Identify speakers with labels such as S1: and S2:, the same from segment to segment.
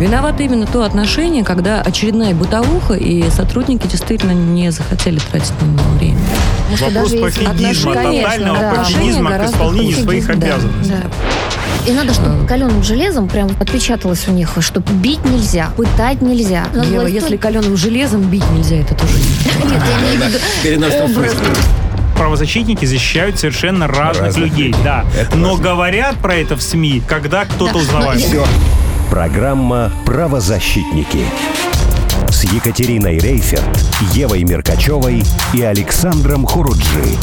S1: Виновато именно то отношение, когда очередная бытовуха, и сотрудники действительно не захотели тратить на него время.
S2: Может, Вопрос пофигизма, тотального да. пофигизма к исполнению своих да, обязанностей. Да.
S3: И надо, чтобы каленым железом прям отпечаталось у них, что бить нельзя, пытать нельзя.
S1: Ева, если каленым железом бить нельзя, это тоже
S3: Нет, я имею в виду
S2: правозащитники защищают совершенно разных, разных людей, людей, да. Это Но важно. говорят про это в СМИ, когда кто-то да. узнавает. Все.
S4: Программа «Правозащитники» с Екатериной Рейферт, Евой Меркачевой и Александром Хуруджи.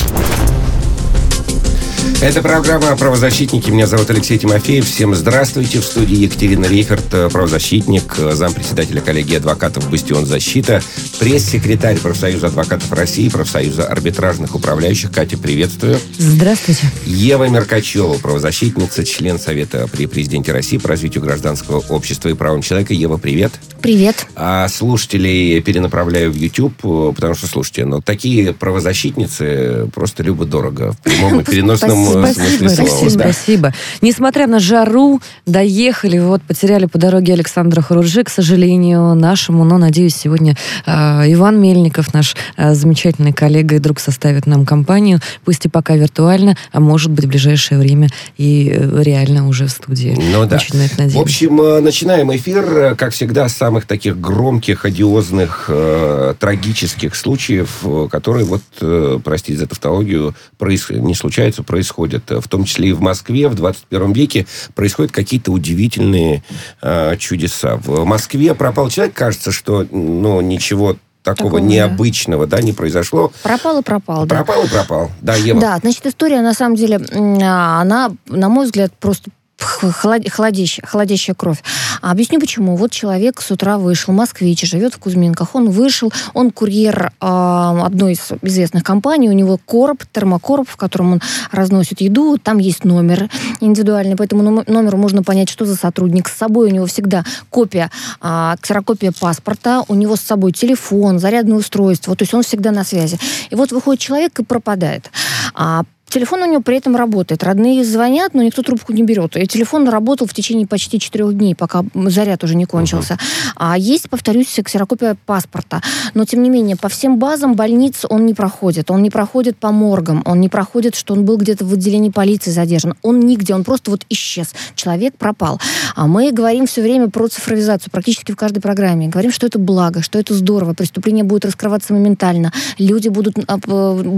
S5: Это программа «Правозащитники». Меня зовут Алексей Тимофеев. Всем здравствуйте. В студии Екатерина Рейхард, правозащитник, зампредседателя коллегии адвокатов «Бастион защита», пресс-секретарь профсоюза адвокатов России, профсоюза арбитражных управляющих. Катя, приветствую.
S1: Здравствуйте.
S5: Ева Меркачева, правозащитница, член Совета при президенте России по развитию гражданского общества и правам человека. Ева, привет.
S3: Привет.
S5: А слушателей перенаправляю в YouTube, потому что, слушайте, ну, такие правозащитницы просто любо-дорого в прямом и переносном
S1: спасибо, спасибо, спасибо. Несмотря на жару, доехали, вот, потеряли по дороге Александра Хуруджи, к сожалению, нашему, но, надеюсь, сегодня э, Иван Мельников, наш э, замечательный коллега и друг, составит нам компанию, пусть и пока виртуально, а может быть, в ближайшее время и э, реально уже в студии.
S5: Ну да. Очень на это надеюсь. В общем, э, начинаем эфир, как всегда, с самых таких громких, одиозных, э, трагических случаев, которые, вот, э, простите за тавтологию, проис... не случаются, происходят происходят, в том числе и в Москве в 21 веке, происходят какие-то удивительные э, чудеса. В Москве пропал человек, кажется, что ну, ничего такого, такого необычного, да. да, не произошло.
S3: Пропал и пропал,
S5: да. Пропал и пропал, да, Ева.
S3: Да, значит, история, на самом деле, она, на мой взгляд, просто холодящая, холодящая кровь. А объясню почему. Вот человек с утра вышел, москвич, живет в Кузьминках. Он вышел, он курьер э, одной из известных компаний, у него короб, термокороб, в котором он разносит еду, там есть номер индивидуальный, по этому номеру можно понять, что за сотрудник. С собой у него всегда копия, э, ксерокопия паспорта, у него с собой телефон, зарядное устройство, то есть он всегда на связи. И вот выходит человек и пропадает. А Телефон у него при этом работает. Родные звонят, но никто трубку не берет. И телефон работал в течение почти четырех дней, пока заряд уже не кончился. Uh-huh. А есть, повторюсь, ксерокопия паспорта. Но, тем не менее, по всем базам больниц он не проходит. Он не проходит по моргам. Он не проходит, что он был где-то в отделении полиции задержан. Он нигде. Он просто вот исчез. Человек пропал. А мы говорим все время про цифровизацию, практически в каждой программе. Говорим, что это благо, что это здорово. Преступление будет раскрываться моментально. Люди будут а,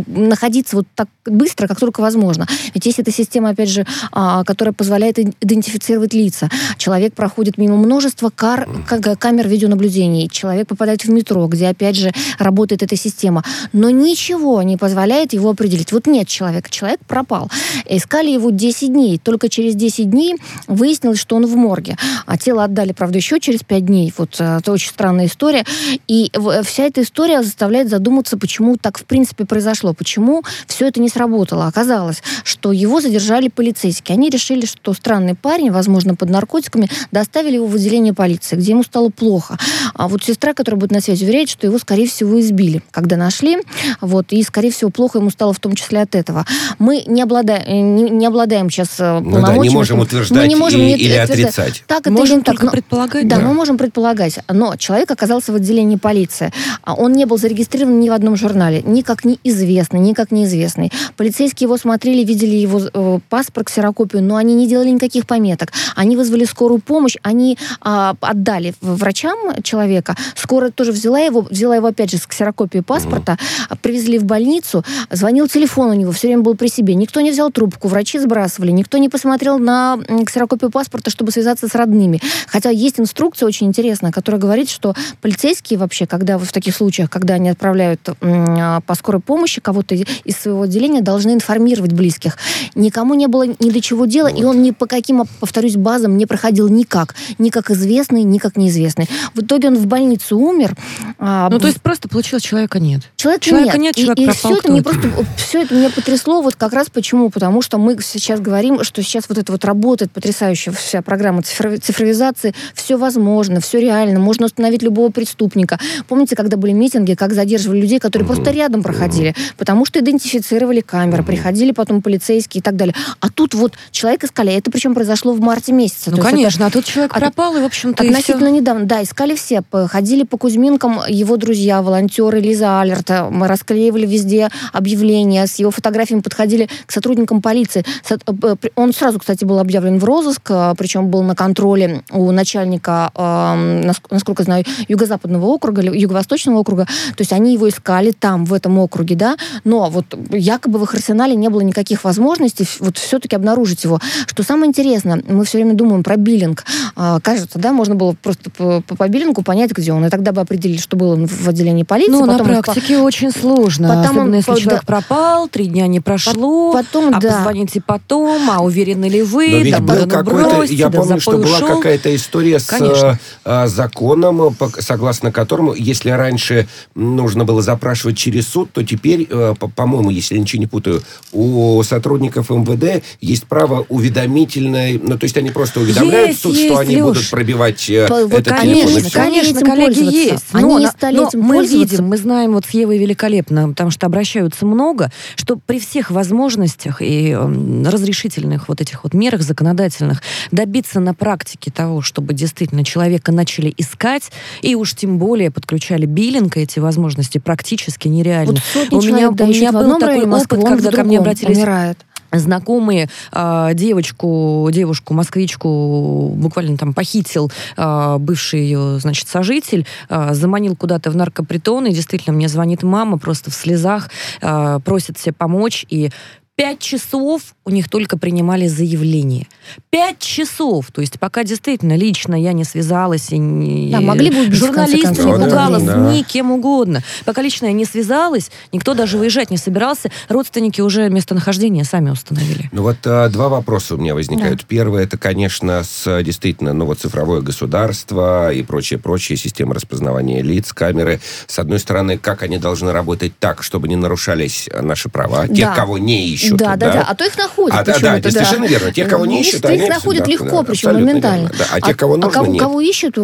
S3: находиться вот так быстро, как только возможно. Ведь есть эта система, опять же, а, которая позволяет идентифицировать лица. Человек проходит мимо множества кар, камер видеонаблюдения. Человек попадает в метро, где, опять же, работает эта система. Но ничего не позволяет его определить. Вот нет человека, человек пропал. Искали его 10 дней. Только через 10 дней выяснилось, что он в морге. А тело отдали, правда, еще через 5 дней. Вот э, это очень странная история. И вся эта история заставляет задуматься, почему так в принципе произошло, почему все это не сработало оказалось, что его задержали полицейские. Они решили, что странный парень, возможно, под наркотиками, доставили его в отделение полиции, где ему стало плохо. А вот сестра, которая будет на связи, уверяет, что его, скорее всего, избили, когда нашли. Вот, и, скорее всего, плохо ему стало в том числе от этого. Мы не обладаем, э, не, не обладаем сейчас
S5: полномочиями. Э, ну да, не можем утверждать не можем и, или отрицать.
S1: Так, это можем только так, предполагать.
S3: Да, да, мы можем предполагать. Но человек оказался в отделении полиции. А он не был зарегистрирован ни в одном журнале, ни как неизвестный, ни как неизвестный. Полицейские его смотрели, видели его э, паспорт, ксерокопию, но они не делали никаких пометок. Они вызвали скорую помощь, они э, отдали врачам человека. Скорая тоже взяла его, взяла его опять же с ксерокопией паспорта, mm-hmm. привезли в больницу, звонил телефон у него, все время был при себе. Никто не взял трубку, врачи сбрасывали, никто не посмотрел на ксерокопию паспорта, чтобы связаться с родными. Хотя есть инструкция очень интересная, которая говорит, что полицейские вообще, когда в таких случаях, когда они отправляют э, по скорой помощи кого-то из своего отделения, должны информировать информировать близких. Никому не было ни до чего дела, вот. и он ни по каким, повторюсь, базам не проходил никак. Ни как известный, ни как неизвестный. В итоге он в больнице умер.
S1: А, ну, то есть просто получилось, человека нет.
S3: Человека, человека нет. нет человек и, пропал, и все это, мне просто, все это меня потрясло вот как раз почему? Потому что мы сейчас говорим, что сейчас вот это вот работает потрясающая вся программа цифровизации. Все возможно, все реально. Можно установить любого преступника. Помните, когда были митинги, как задерживали людей, которые просто рядом проходили, потому что идентифицировали камеры, приходили потом полицейские и так далее. А тут вот человек искали, это причем произошло в марте месяце.
S1: Ну,
S3: То
S1: конечно,
S3: это
S1: а тут человек
S3: от-
S1: пропал, и, в общем-то, и
S3: Относительно
S1: всё.
S3: недавно, да, искали все. Ходили по Кузьминкам его друзья, волонтеры Лиза Алерта. Мы расклеивали везде объявления, с его фотографиями подходили к сотрудникам полиции. Э, Он сразу, кстати, был объявлен в розыск, э, причем был на контроле у начальника, наск- насколько знаю, юго-западного округа, юго-восточного округа. То есть они его искали там, в этом округе, да, но вот якобы в их арсенале не было никаких возможностей вот все-таки обнаружить его. Что самое интересное, мы все время думаем про биллинг. А, кажется, да, можно было просто по, по- биллингу понять, где он, и тогда бы определили, что было в отделении полиции.
S1: Ну, на
S3: их по-
S1: практике очень сложно.
S3: потом
S1: Особенно,
S3: он
S1: если
S3: по-
S1: человек
S3: да.
S1: пропал, три дня не прошло,
S3: потом,
S1: а
S3: да.
S1: позвоните потом, а уверены ли
S5: Но
S1: вы,
S5: ведь
S1: да,
S5: был какой-то, я
S1: да
S5: помню, что
S1: запой
S5: была
S1: ушел.
S5: какая-то история с
S1: Конечно.
S5: э, законом, согласно которому, если раньше нужно было запрашивать через суд, то теперь, э, по- по-моему, если я ничего не путаю, у сотрудников МВД есть право уведомительной, ну, то есть они просто уведомляют
S1: Есть,
S5: суд,
S1: есть,
S5: что они
S1: Лёш.
S5: будут пробивать э,
S3: По- вот
S5: этот
S3: они
S5: телефон.
S1: Конечно, конечно, коллеги есть.
S3: Они
S1: но,
S3: не стали
S1: но
S3: этим
S1: мы видим, мы знаем вот с Евой великолепно, потому что обращаются много, что при всех возможностях и эм, разрешительных вот этих вот мерах законодательных добиться на практике того, чтобы действительно человека начали искать, и уж тем более подключали биллинг, и эти возможности практически нереально.
S3: Вот
S1: У меня- у меня был такой
S3: Москвы,
S1: опыт, когда ко мне обратились
S3: умирает.
S1: знакомые а, девочку, девушку, москвичку буквально там похитил а, бывший ее, значит, сожитель, а, заманил куда-то в наркопритон, и действительно мне звонит мама просто в слезах, а, просит все помочь, и Пять часов у них только принимали заявление. Пять часов. То есть пока действительно лично я не связалась и не...
S3: Да, могли бы убить,
S1: журналист не
S5: да,
S1: пугала,
S5: да.
S1: СМИ, кем угодно. Пока лично я не связалась, никто даже выезжать не собирался. Родственники уже местонахождение сами установили.
S5: Ну вот а, два вопроса у меня возникают. Первое, это, конечно, с действительно, ну вот цифровое государство и прочее, прочее, система распознавания лиц, камеры. С одной стороны, как они должны работать так, чтобы не нарушались наши права, тех,
S3: Да.
S5: кого не ищут.
S3: Да, да, да. А то их находят
S5: А, да, да, это совершенно верно. Тех, кого не ищут,
S3: их
S5: они
S3: находят
S5: всегда,
S3: легко, причем моментально.
S5: А тех, кого нужно,
S3: кого, ищут,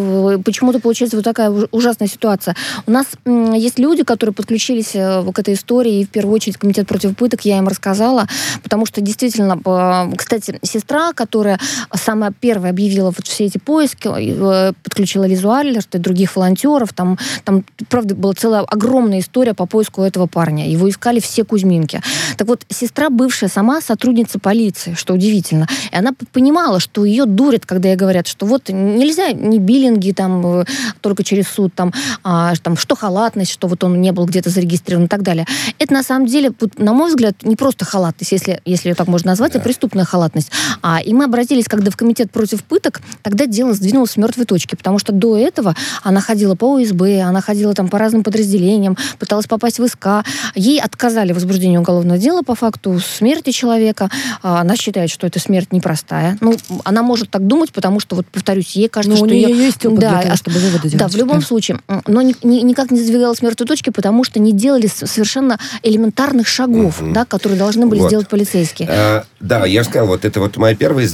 S3: почему-то получается вот такая уж- ужасная ситуация. У нас есть люди, которые подключились э, к этой истории, и в первую очередь комитет против пыток, я им рассказала, потому что действительно, э, кстати, сестра, которая самая первая объявила вот все эти поиски, э, подключила Лизу и других волонтеров, там, там, правда, была целая огромная история по поиску этого парня. Его искали все Кузьминки. Так вот, сестра бывшая сама сотрудница полиции, что удивительно. И она понимала, что ее дурят, когда ей говорят, что вот нельзя ни биллинги там э, только через суд, там, а, там что халатность, что вот он не был где-то зарегистрирован и так далее. Это на самом деле, на мой взгляд, не просто халатность, если, если ее так можно назвать, а преступная халатность. А, и мы обратились, когда в комитет против пыток, тогда дело сдвинулось с мертвой точки, потому что до этого она ходила по ОСБ, она ходила там по разным подразделениям, пыталась попасть в СК. Ей отказали в возбуждении уголовного дела по факту смерти человека. А, Она считает, что эта смерть непростая. Ну, она может так думать, потому что, вот повторюсь, ей кажется,
S1: Но Ну, у
S3: что
S1: нее
S3: ее...
S1: есть опыт для того, чтобы выводы
S3: Да,
S1: делать.
S3: в любом случае. М, Но ни- ни- никак не сдвигалась с мертвой точки, потому что не делали совершенно элементарных шагов,
S5: Мгм.
S3: да, которые должны были
S5: Вот.
S3: сделать полицейские.
S5: А, да, я же сказал, вот это вот мой первый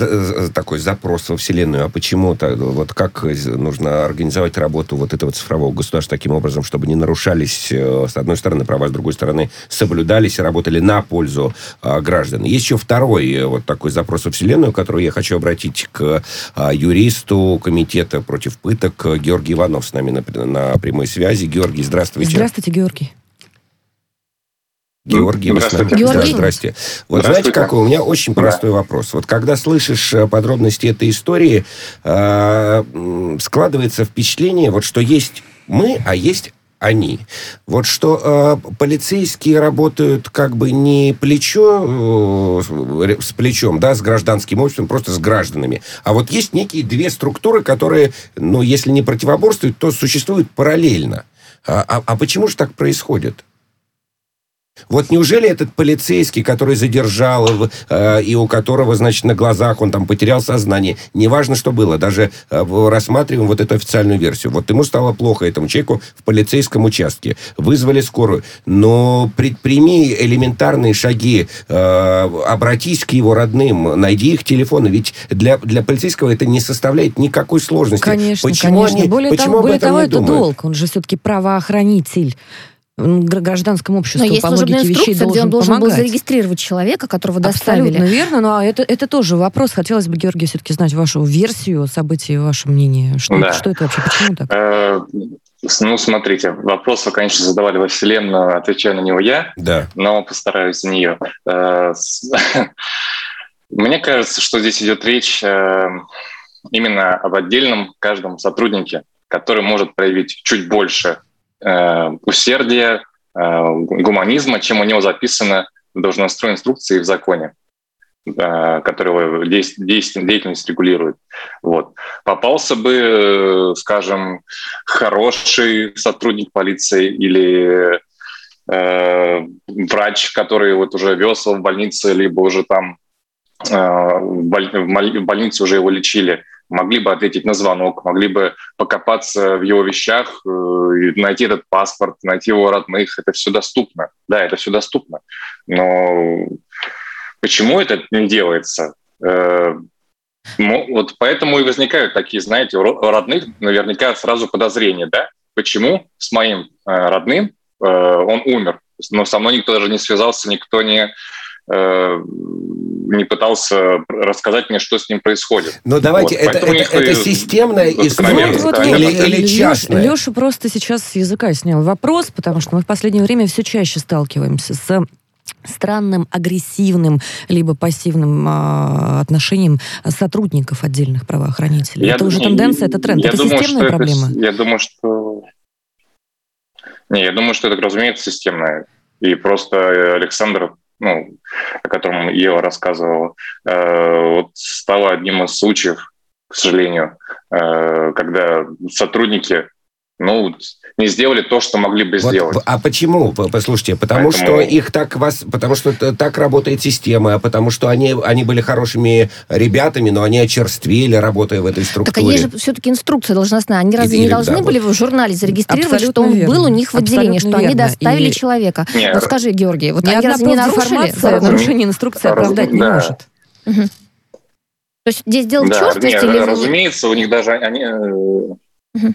S5: такой запрос во Вселенную, а почему-то, вот как из- нужно организовать работу вот этого цифрового государства таким образом, чтобы не нарушались, э, с одной стороны, права, с другой стороны, соблюдались и работали на пользу а, граждан. Есть еще второй э, вот такой запрос во Вселенную, который я хочу обратить к а, юристу Комитета против пыток э, Георгий Иванов с нами на, на прямой связи. Георгий, здравствуйте.
S1: Здравствуйте, Георгий.
S5: Георгий, вы с нами?
S3: Здравствуйте.
S5: Да,
S3: Георгий.
S5: здрасте. Вот знаете,
S6: Здравствуйте.
S5: какой у меня очень
S6: Да.
S5: простой вопрос. Вот когда слышишь э, подробности этой истории, складывается впечатление, вот что есть мы, а есть они. Вот что э, полицейские работают как бы не плечо э, с плечом, да, с гражданским обществом, просто с гражданами. А вот есть некие две структуры, которые, ну, если не противоборствуют, то существуют параллельно. А, а- а почему же так происходит? Вот неужели этот полицейский, который задержал, э, и у которого, значит, на глазах он там потерял сознание, неважно, что было, даже э, рассматриваем вот эту официальную версию. Вот ему стало плохо, этому человеку, в полицейском участке. Вызвали скорую. Но предприми элементарные шаги, э, обратись к его родным, найди их телефоны. Ведь для, для полицейского это не составляет никакой сложности.
S1: Конечно,
S5: почему
S1: конечно.
S5: Они,
S1: более
S5: почему
S1: того, более того это
S5: думают?
S1: долг. Он же все-таки правоохранитель. Гражданском обществе
S3: но есть
S1: по логике вещей должен
S3: где он должен
S1: помогать.
S3: был зарегистрировать человека, которого доставили.
S1: Абсолютно верно, но это, это тоже вопрос. Хотелось бы, Георгий, все-таки знать вашу версию событий, ваше мнение. Что, да. что это вообще, почему так?
S6: Э, ну, смотрите, вопрос вы, конечно, задавали во Вселенную, отвечаю на него я,
S5: да.
S6: но постараюсь на нее. Э, мне кажется, что здесь идет речь э, именно об отдельном каждом сотруднике, который может проявить чуть больше Э, усердия, э, гуманизма, чем у него записано в должностной инструкции в законе э, который деятельность регулирует. Вот. Попался бы, скажем, хороший сотрудник полиции или э, врач, который вот уже вез его в больницу, либо уже там в больнице уже его лечили, могли бы ответить на звонок, могли бы покопаться в его вещах, э, найти этот паспорт, найти его родных. Это все доступно. Да, это все доступно. Но почему это не делается? Э, вот поэтому и возникают такие, знаете, у родных наверняка сразу подозрения, да? Почему с моим э, родным он умер, но со мной никто даже не связался, никто не не пытался рассказать мне, что с ним происходит.
S5: Но давайте, вот. это, это, это системная история вот, вот, или, вот, или частная?
S1: Леша просто сейчас с языка снял вопрос, потому что мы в последнее время все чаще сталкиваемся с странным, агрессивным, либо пассивным э, отношением сотрудников отдельных правоохранителей. Я это уже тенденция, это тренд. это думаю, системная проблема?
S6: Это, я думаю, что... Не, я думаю, что это, разумеется, системная. И просто Александр ну, о котором Ева рассказывала, э, вот стало одним из случаев, к сожалению, э, когда сотрудники ну, не сделали то, что могли бы сделать.
S5: а почему? Послушайте, потому Поэтому... что их так вас, потому что так работает система, потому что они, они были хорошими ребятами, но они очерствели, работая в этой структуре. Так а
S3: есть же все-таки инструкция должностная. Они разве Или, не должны да, были вот. в журнале зарегистрировать, Абсолютно что он верно. был у них в отделении, Абсолютно что верно. они доставили И... человека? Нет. Вот скажи, Георгий, вот Ни они разве не нарушили?
S1: Нарушение инструкции оправдать да. не может.
S3: Угу. То есть здесь дело да, в черствости?
S6: Нет, или... разумеется, у них даже они... Угу.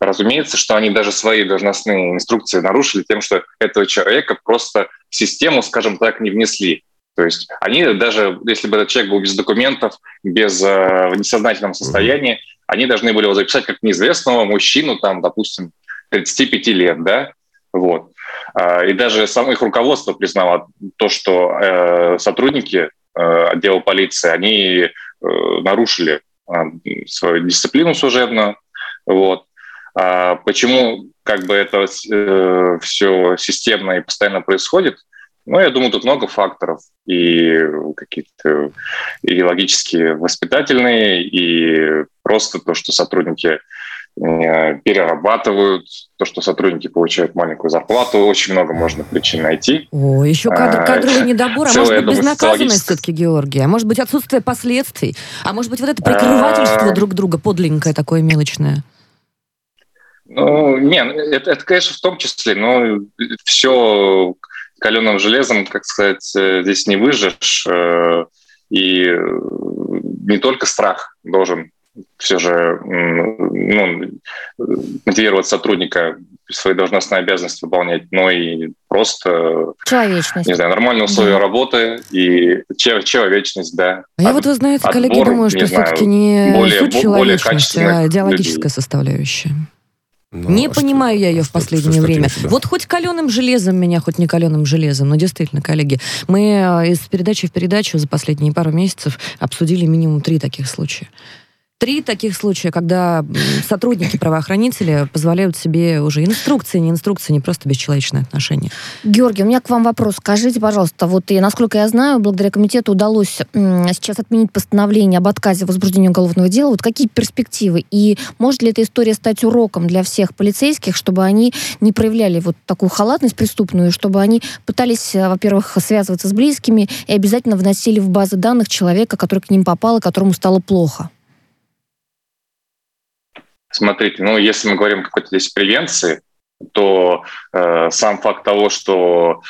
S6: Разумеется, что они даже свои должностные инструкции нарушили тем, что этого человека просто в систему, скажем так, не внесли. То есть они даже, если бы этот человек был без документов, без, э, в несознательном состоянии, они должны были его записать как неизвестного мужчину, там, допустим, 35 лет, да, вот. А, и даже само их руководство признало то, что э, сотрудники э, отдела полиции, они э, нарушили э, свою дисциплину служебную, вот. А почему как бы это э, все системно и постоянно происходит? Ну, я думаю, тут много факторов. И какие-то и логические воспитательные, и просто то, что сотрудники э, перерабатывают, то, что сотрудники получают маленькую зарплату, очень много можно причин найти.
S1: О, еще кадр, а, кадровый недобор, а может быть думаю, безнаказанность все-таки, Георгий, а может быть отсутствие последствий, а может быть вот это прикрывательство а... друг друга подлинное такое мелочное.
S6: Ну, не, это, это, конечно, в том числе, но все каленым железом, как сказать, э, здесь не выжжешь. Э, и не только страх должен все же ну, мотивировать сотрудника свои должностные обязанности выполнять, но и просто
S3: человечность.
S6: Не знаю, нормальные условия да. работы и человечность, да.
S1: А я вот, вы знаете, отбор, коллеги, думаю, что все-таки не более, суть человечность, а идеологическая людей. составляющая. Ну, не а понимаю что, я ее в последнее что, время. Вот хоть каленым железом меня, хоть не каленым железом, но действительно, коллеги, мы э, из передачи в передачу за последние пару месяцев обсудили минимум три таких случая. Три таких случая, когда сотрудники правоохранители позволяют себе уже инструкции, не инструкции, не просто бесчеловечное отношение.
S3: Георгий, у меня к вам вопрос. Скажите, пожалуйста, вот и, насколько я знаю, благодаря комитету удалось сейчас отменить постановление об отказе в возбуждении уголовного дела. Вот какие перспективы? И может ли эта история стать уроком для всех полицейских, чтобы они не проявляли вот такую халатность преступную, чтобы они пытались, э, во-первых, связываться с близкими и обязательно вносили в базы данных человека, который к ним попал и которому стало плохо?
S6: Смотрите, ну, если мы говорим о какой-то здесь превенции, то э, сам факт того, что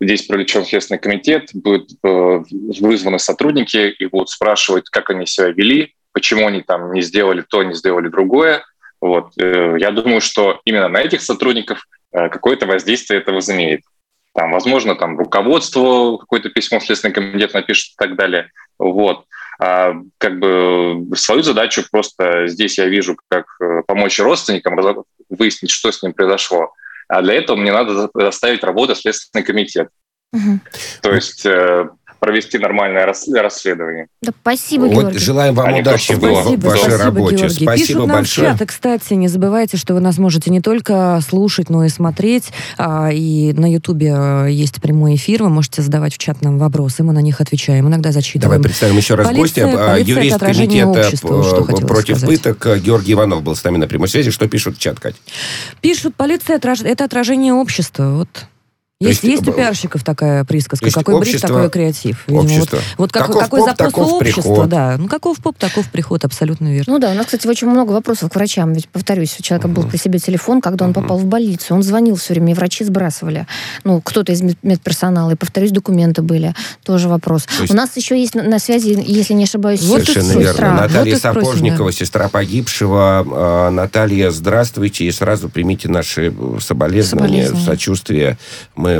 S6: здесь привлечен Следственный комитет, будут э, вызваны сотрудники и будут спрашивать, как они себя вели, почему они там не сделали то, не сделали другое. Вот. Э, я думаю, что именно на этих сотрудников какое-то воздействие это возымеет. Там, возможно, там руководство какое-то письмо в Следственный комитет напишет и так далее. Вот. А, как бы свою задачу просто здесь я вижу, как э, помочь родственникам выяснить, что с ним произошло. А для этого мне надо заставить работать Следственный комитет. Угу. То есть э, провести нормальное расследование.
S3: Да, спасибо, вот Георгий.
S5: Желаем вам удачи в вашей спасибо, работе.
S1: Георгий.
S5: Спасибо
S1: Пишут
S5: большое.
S1: Нам в чаты, кстати, не забывайте, что вы нас можете не только слушать, но и смотреть. А, и на Ютубе э, есть прямой эфир, вы можете задавать в чат нам вопросы, мы на них отвечаем, иногда зачитываем.
S5: Давай представим еще раз полиция, гостя. Полиция Юрист комитета общества, против сказать. пыток Георгий Иванов был с нами на прямой связи. Что пишут в чат, Катя?
S1: Пишут, полиция это отражение общества. Вот есть, есть, есть у пиарщиков такая присказка. Какой общество, бриф, такой креатив.
S5: Видимо, общество.
S1: Вот, вот как, какой поп, запрос у общества, приход. да. Ну, каков поп, таков приход, абсолютно верно.
S3: Ну да, у нас, кстати, очень много вопросов к врачам. Ведь, повторюсь, у человека uh-huh. был при себе телефон, когда он uh-huh. попал в больницу. Он звонил все время, и врачи сбрасывали. Ну, кто-то из медперсонала. И, повторюсь, документы были. Тоже вопрос. есть... У нас еще есть на связи, если не ошибаюсь,
S5: вот Совершенно верно. Сестра. Наталья вот Сапожникова, да. сестра погибшего. А, Наталья, здравствуйте. И сразу примите наши соболезнования, соболезнования. сочувствие. Мы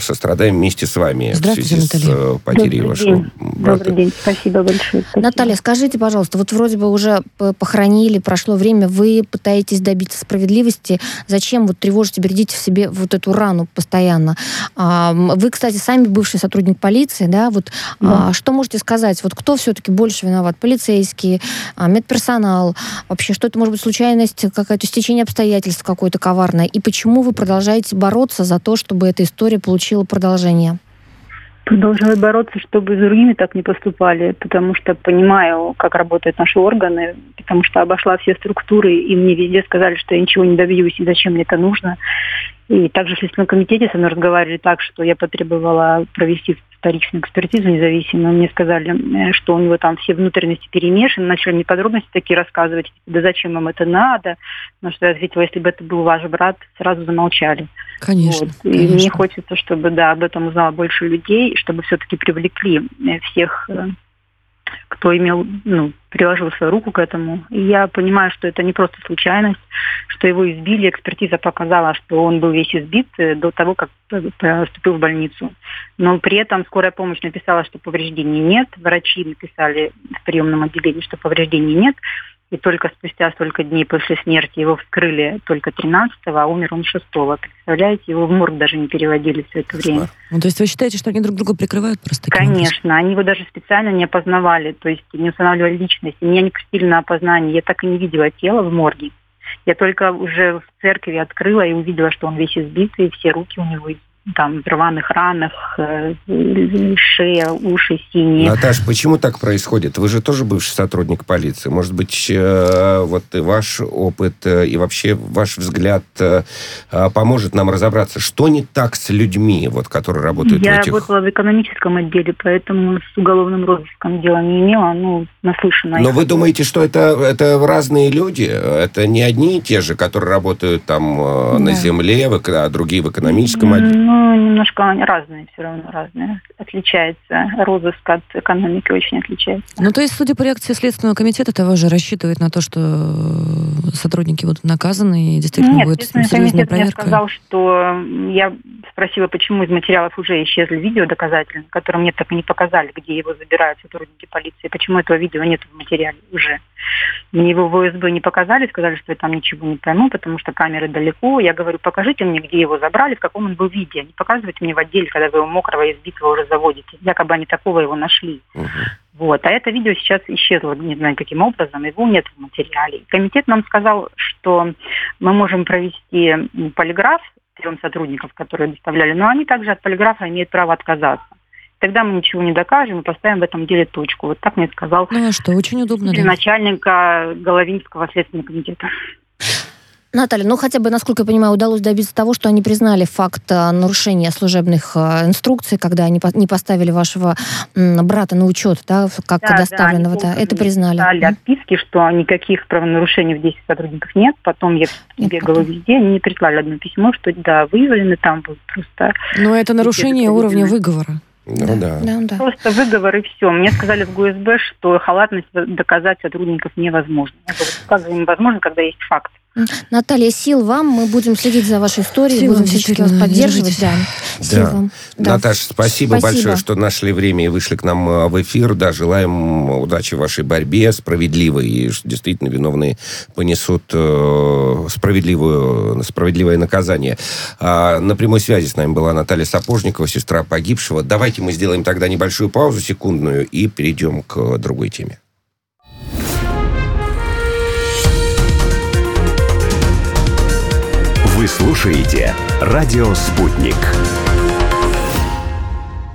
S5: со страдаем вместе с вами в связи Наталья. с э, потерей Добрый вашего
S7: день. брата. Добрый день, спасибо большое. Спасибо.
S3: Наталья, скажите, пожалуйста, вот вроде бы уже похоронили, прошло время, вы пытаетесь добиться справедливости. Зачем вот тревожите, бередите в себе вот эту рану постоянно? А, вы, кстати, сами бывший сотрудник полиции, да? Вот да. А, что можете сказать? Вот кто все-таки больше виноват? Полицейские, а, медперсонал? Вообще, что это может быть случайность, какое-то стечение обстоятельств какое-то коварное? И почему вы продолжаете бороться за то, чтобы эта история получила продолжение?
S7: Продолжаю бороться, чтобы с другими так не поступали, потому что понимаю, как работают наши органы, потому что обошла все структуры, и мне везде сказали, что я ничего не добьюсь, и зачем мне это нужно. И также в Следственном комитете со мной разговаривали так, что я потребовала провести вторичную экспертизу независимую. Мне сказали, э, что у него там все внутренности перемешаны. Начали мне подробности такие рассказывать. Типа, да зачем вам это надо? На что я ответила, если бы это был ваш брат, сразу замолчали.
S1: Конечно. Вот. И
S7: конечно. мне хочется, чтобы да, об этом узнало больше людей, чтобы все-таки привлекли э, всех э, кто имел, ну, приложил свою руку к этому. И я понимаю, что это не просто случайность, что его избили. Экспертиза показала, что он был весь избит э, до того, как поступил в больницу. Но при этом скорая помощь написала, что повреждений нет. Врачи написали в приемном отделении, что повреждений нет и только спустя столько дней после смерти его вскрыли только 13-го, а умер он 6-го. Представляете, его в морг даже не переводили все это время.
S1: Ну, то есть вы считаете, что они друг друга прикрывают просто?
S7: Конечно, образом? они его даже специально не опознавали, то есть не устанавливали личность. Меня не пустили на опознание, я так и не видела тело в морге. Я только уже в церкви открыла и увидела, что он весь избитый, и все руки у него там в рваных ранах, э, шея, уши синие.
S5: Наташ, почему так происходит? Вы же тоже бывший сотрудник полиции. Может быть, э, вот и ваш опыт э, и вообще ваш взгляд поможет нам разобраться, что не так с людьми, вот, которые работают
S7: Я
S5: в этих...
S7: Я работала в экономическом отделе, поэтому с уголовным розыском дела не имела, ну, наслышана.
S5: Но вы думаете, что это, это разные люди? Это не одни и те же, которые работают там да. на земле, а другие в экономическом отделе?
S7: Ну, немножко разные, все равно разные. Отличается. Розыск от экономики очень отличается.
S1: Ну, то есть, судя по реакции Следственного комитета, того же рассчитывает на то, что сотрудники будут наказаны и действительно
S7: Нет,
S1: будет
S7: Следственный комитет проверка? мне сказал, что я спросила, почему из материалов уже исчезли видео доказательные, которые мне так и не показали, где его забирают сотрудники полиции. Почему этого видео нет в материале уже? Мне его в ОСБ не показали, сказали, что я там ничего не пойму, потому что камеры далеко. Я говорю, покажите мне, где его забрали, в каком он был виде. Не показывайте мне в отделе, когда вы его мокрого и избитого уже заводите. Якобы они такого его нашли. Угу. Вот. А это видео сейчас исчезло, не знаю каким образом, его нет в материале. Комитет нам сказал, что мы можем провести полиграф трем сотрудников, которые доставляли, но они также от полиграфа имеют право отказаться тогда мы ничего не докажем и поставим в этом деле точку. Вот так мне сказал
S1: ну, а что, очень удобно,
S7: да? начальника Головинского следственного комитета.
S3: Наталья, ну хотя бы, насколько я понимаю, удалось добиться того, что они признали факт э, нарушения служебных э, инструкций, когда они не поставили вашего брата на учет, да, как да, доставленного. Да, да, это признали.
S7: Дали отписки, что никаких правонарушений в действии сотрудников нет. Потом я нет, бегала потом. везде, они мне прислали одно письмо, что да, выявлены там просто...
S1: Но это нарушение уровня выговора.
S5: Ну да. да.
S7: да. Просто выговор и все. Мне сказали в ГУСБ, что халатность доказать сотрудников невозможно. Я говорю, как же невозможно, когда есть факт.
S3: Наталья, сил вам. Мы будем следить за вашей историей, сил будем всячески вас поддерживать. Да.
S5: Сил да. вам. Да. Наташа, спасибо, спасибо большое, что нашли время и вышли к нам э, в эфир. Да, желаем удачи в вашей борьбе, справедливой, и действительно виновные понесут э, справедливую, справедливое наказание. А, на прямой связи с нами была Наталья Сапожникова, сестра погибшего. Давайте мы сделаем тогда небольшую паузу секундную и перейдем к другой теме.
S4: Вы слушаете «Радио Спутник».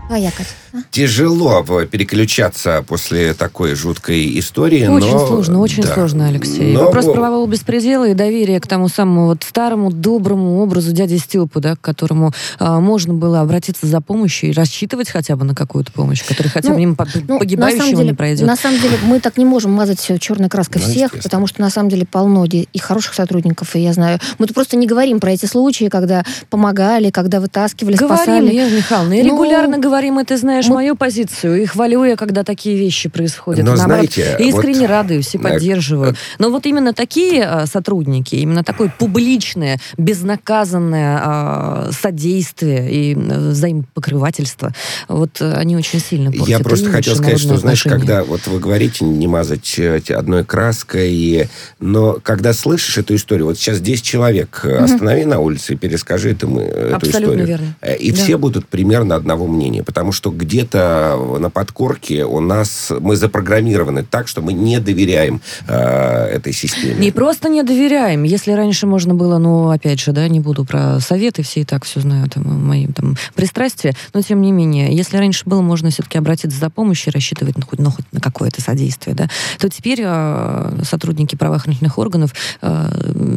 S3: Твоя, Катя.
S5: Тяжело переключаться после такой жуткой истории.
S1: Очень
S5: но...
S1: сложно, очень да. сложно, Алексей. Но... Вопрос правового беспредела и доверия к тому самому вот старому доброму образу дяди Стилпу, да, к которому а, можно было обратиться за помощью и рассчитывать хотя бы на какую-то помощь, которая хотя бы ну, мимо ну, погибающего
S3: деле,
S1: не пройдет.
S3: На самом деле мы так не можем мазать все черной краской ну, всех, потому что на самом деле полно и хороших сотрудников, и я знаю. Мы тут просто не говорим про эти случаи, когда помогали, когда вытаскивали,
S1: говорим,
S3: спасали.
S1: Говорим, Михайловна, и ну, регулярно говорим, и ты знаешь, мы... мою позицию, и хвалю я, когда такие вещи происходят.
S5: Но Наоборот, знаете,
S1: искренне вот... радуюсь и поддерживаю. Но вот именно такие сотрудники, именно такое публичное, безнаказанное содействие и взаимопокрывательство, вот они очень сильно портят
S5: Я просто хотел сказать, что, знаешь, когда вот вы говорите не мазать э, одной краской, но когда слышишь эту историю, вот сейчас 10 человек, угу. останови на улице и перескажи этому, эту
S1: Абсолютно
S5: историю.
S1: верно.
S5: Э, и да. все будут примерно одного мнения, потому что где-то на подкорке у нас мы запрограммированы так, что мы не доверяем э, этой системе.
S1: Не просто не доверяем. Если раньше можно было, ну, опять же, да, не буду про советы, все и так все знают, там, мои там пристрастия, но тем не менее, если раньше было можно все-таки обратиться за помощью и рассчитывать ну, хоть, ну, хоть на какое-то содействие, да, то теперь э, сотрудники правоохранительных органов, э,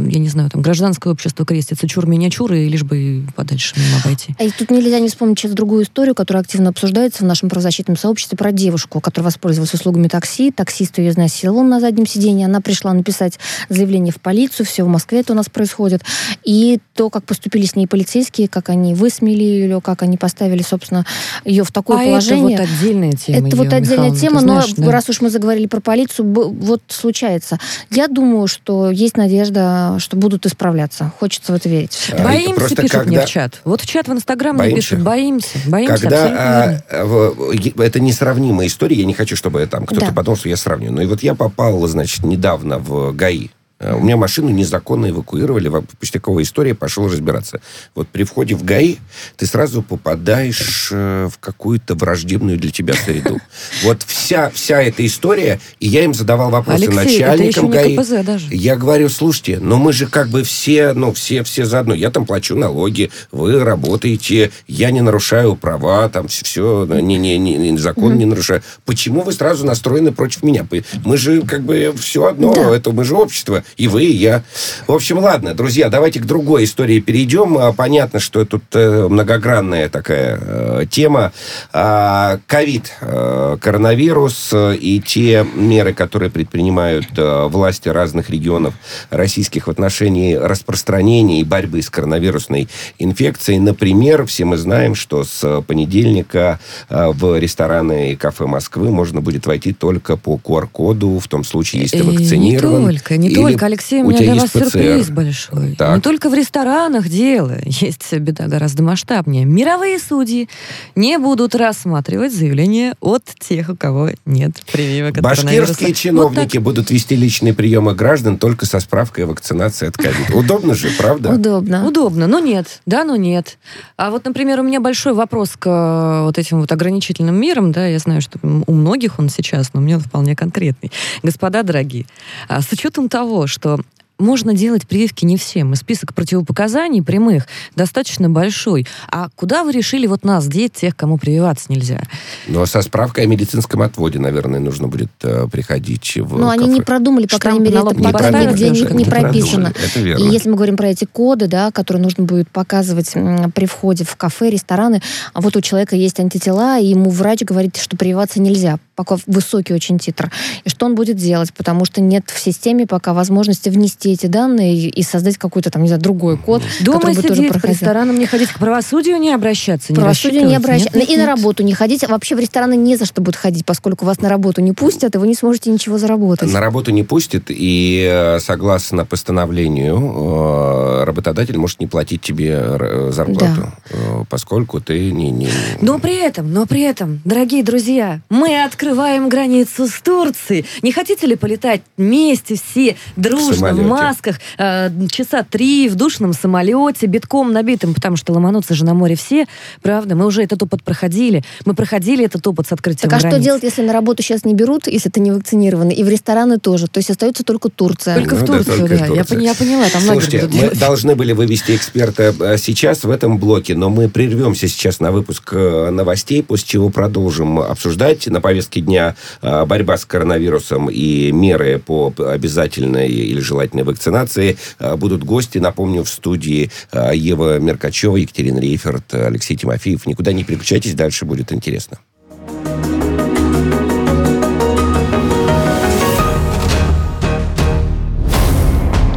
S1: я не знаю, там, гражданское общество крестится, чур меня чур, и лишь бы подальше мимо обойти.
S3: А тут нельзя не вспомнить сейчас другую историю, которая активно обсуждается в нашем правозащитном сообществе про девушку, которая воспользовалась услугами такси. Таксист ее изнасиловал на заднем сиденье. Она пришла написать заявление в полицию. Все в Москве это у нас происходит. И то, как поступили с ней полицейские, как они высмели ее, как они поставили, собственно, ее в такое
S1: а
S3: положение.
S1: это вот отдельная тема.
S3: Это вот отдельная тема, но знаешь, да. раз уж мы заговорили про полицию, вот случается. Я думаю, что есть надежда, что будут исправляться. Хочется в это верить.
S1: Боимся, пишут когда... мне в чат. Вот в чат в Инстаграм мне пишут, боимся. Боимся,
S5: когда это несравнимая история. Я не хочу, чтобы там кто-то да. подумал, что я сравню. Но и вот я попал, значит, недавно в ГАИ. Э, у меня машину незаконно эвакуировали. Пустяковая история, пошел разбираться. Вот при входе в ГАИ ты сразу попадаешь э, в какую-то враждебную для тебя среду. Вот вся, вся эта история, и я им задавал вопросы
S1: Алексей,
S5: начальникам
S1: не КПЗ даже.
S5: Я говорю, слушайте, но мы же как бы все, ну, все, все заодно. Я там плачу налоги, вы работаете, я не нарушаю права, там все, не, не, не, закон mm-hmm. не нарушаю. Почему вы сразу настроены против меня? Мы же как бы все одно, да. это мы же общество. И вы, и я. В общем, ладно, друзья, давайте к другой истории перейдем. А, понятно, что тут э, многогранная такая э, тема. А, ковид, э, коронавирус и те меры, которые предпринимают власти разных регионов российских в отношении распространения и борьбы с коронавирусной инфекцией. Например, все мы знаем, что с понедельника в рестораны и кафе Москвы можно будет войти только по QR-коду, в том случае, если вакцинирован.
S1: Не только, не только, Алексей, у, меня для вас ПЦР. сюрприз большой. Так. Не только в ресторанах дело. Есть беда гораздо масштабнее. Мировые судьи не будут рассматривать заявления от тех, у кого нет прививок от
S5: Башкирские чиновники вот будут вести личные приемы граждан только со справкой о вакцинации от ковида. Удобно же, правда?
S1: Удобно. Удобно, но нет. Да, но нет. А вот, например, у меня большой вопрос к э, вот этим вот ограничительным мерам. Да, я знаю, что у многих он сейчас, но у меня он вполне конкретный. Господа дорогие, а с учетом того, что можно делать прививки не всем. И список противопоказаний прямых достаточно большой. А куда вы решили вот нас деть, тех, кому прививаться нельзя?
S5: Ну, со справкой о медицинском отводе, наверное, нужно будет э, приходить в
S3: Ну, они не продумали, по крайней мере, это не пока нигде не, не прописано. Это верно. И если мы говорим про эти коды, да, которые нужно будет показывать при входе в кафе, рестораны, а вот у человека есть антитела, и ему врач говорит, что прививаться нельзя, пока высокий очень титр. И что он будет делать? Потому что нет в системе пока возможности внести ввести эти данные и создать какой-то там, не знаю, другой код,
S1: Дома сидеть,
S3: тоже
S1: по
S3: проходил.
S1: ресторанам не ходить, к правосудию не обращаться, не
S3: правосудию не обращаться.
S1: Нет, нет,
S3: И на работу не ходить. Вообще в рестораны не за что будет ходить, поскольку вас на работу не пустят, и вы не сможете ничего заработать.
S5: На работу не пустит, и э, согласно постановлению э, работодатель может не платить тебе э, зарплату, э, поскольку ты не... не-
S1: Но при этом, но при этом, дорогие друзья, мы открываем границу с Турцией. Не хотите ли полетать вместе все дружно в. Масках э, часа три в душном самолете, битком набитым, потому что ломанутся же на море все, правда? Мы уже этот опыт проходили. Мы проходили этот опыт с открытием
S3: Так а что
S1: границ.
S3: делать, если на работу сейчас не берут, если ты не вакцинированный, и в рестораны тоже? То есть остается только Турция.
S1: Только в
S5: Ну да,
S1: Турцию,
S5: в
S1: да. Я,
S5: Турцию.
S1: пон- я поняла, там
S5: Слушайте, мы
S1: делать.
S5: должны были вывести эксперта э, сейчас в этом блоке, но мы прервемся сейчас на выпуск э, новостей, после чего продолжим обсуждать на повестке дня э, борьба с коронавирусом и меры по обязательной или желательной вакцинации. Э, Будут гости, напомню, в студии э, Ева Меркачева, Екатерина Рейферт, Алексей Тимофеев. Никуда не переключайтесь, дальше будет интересно.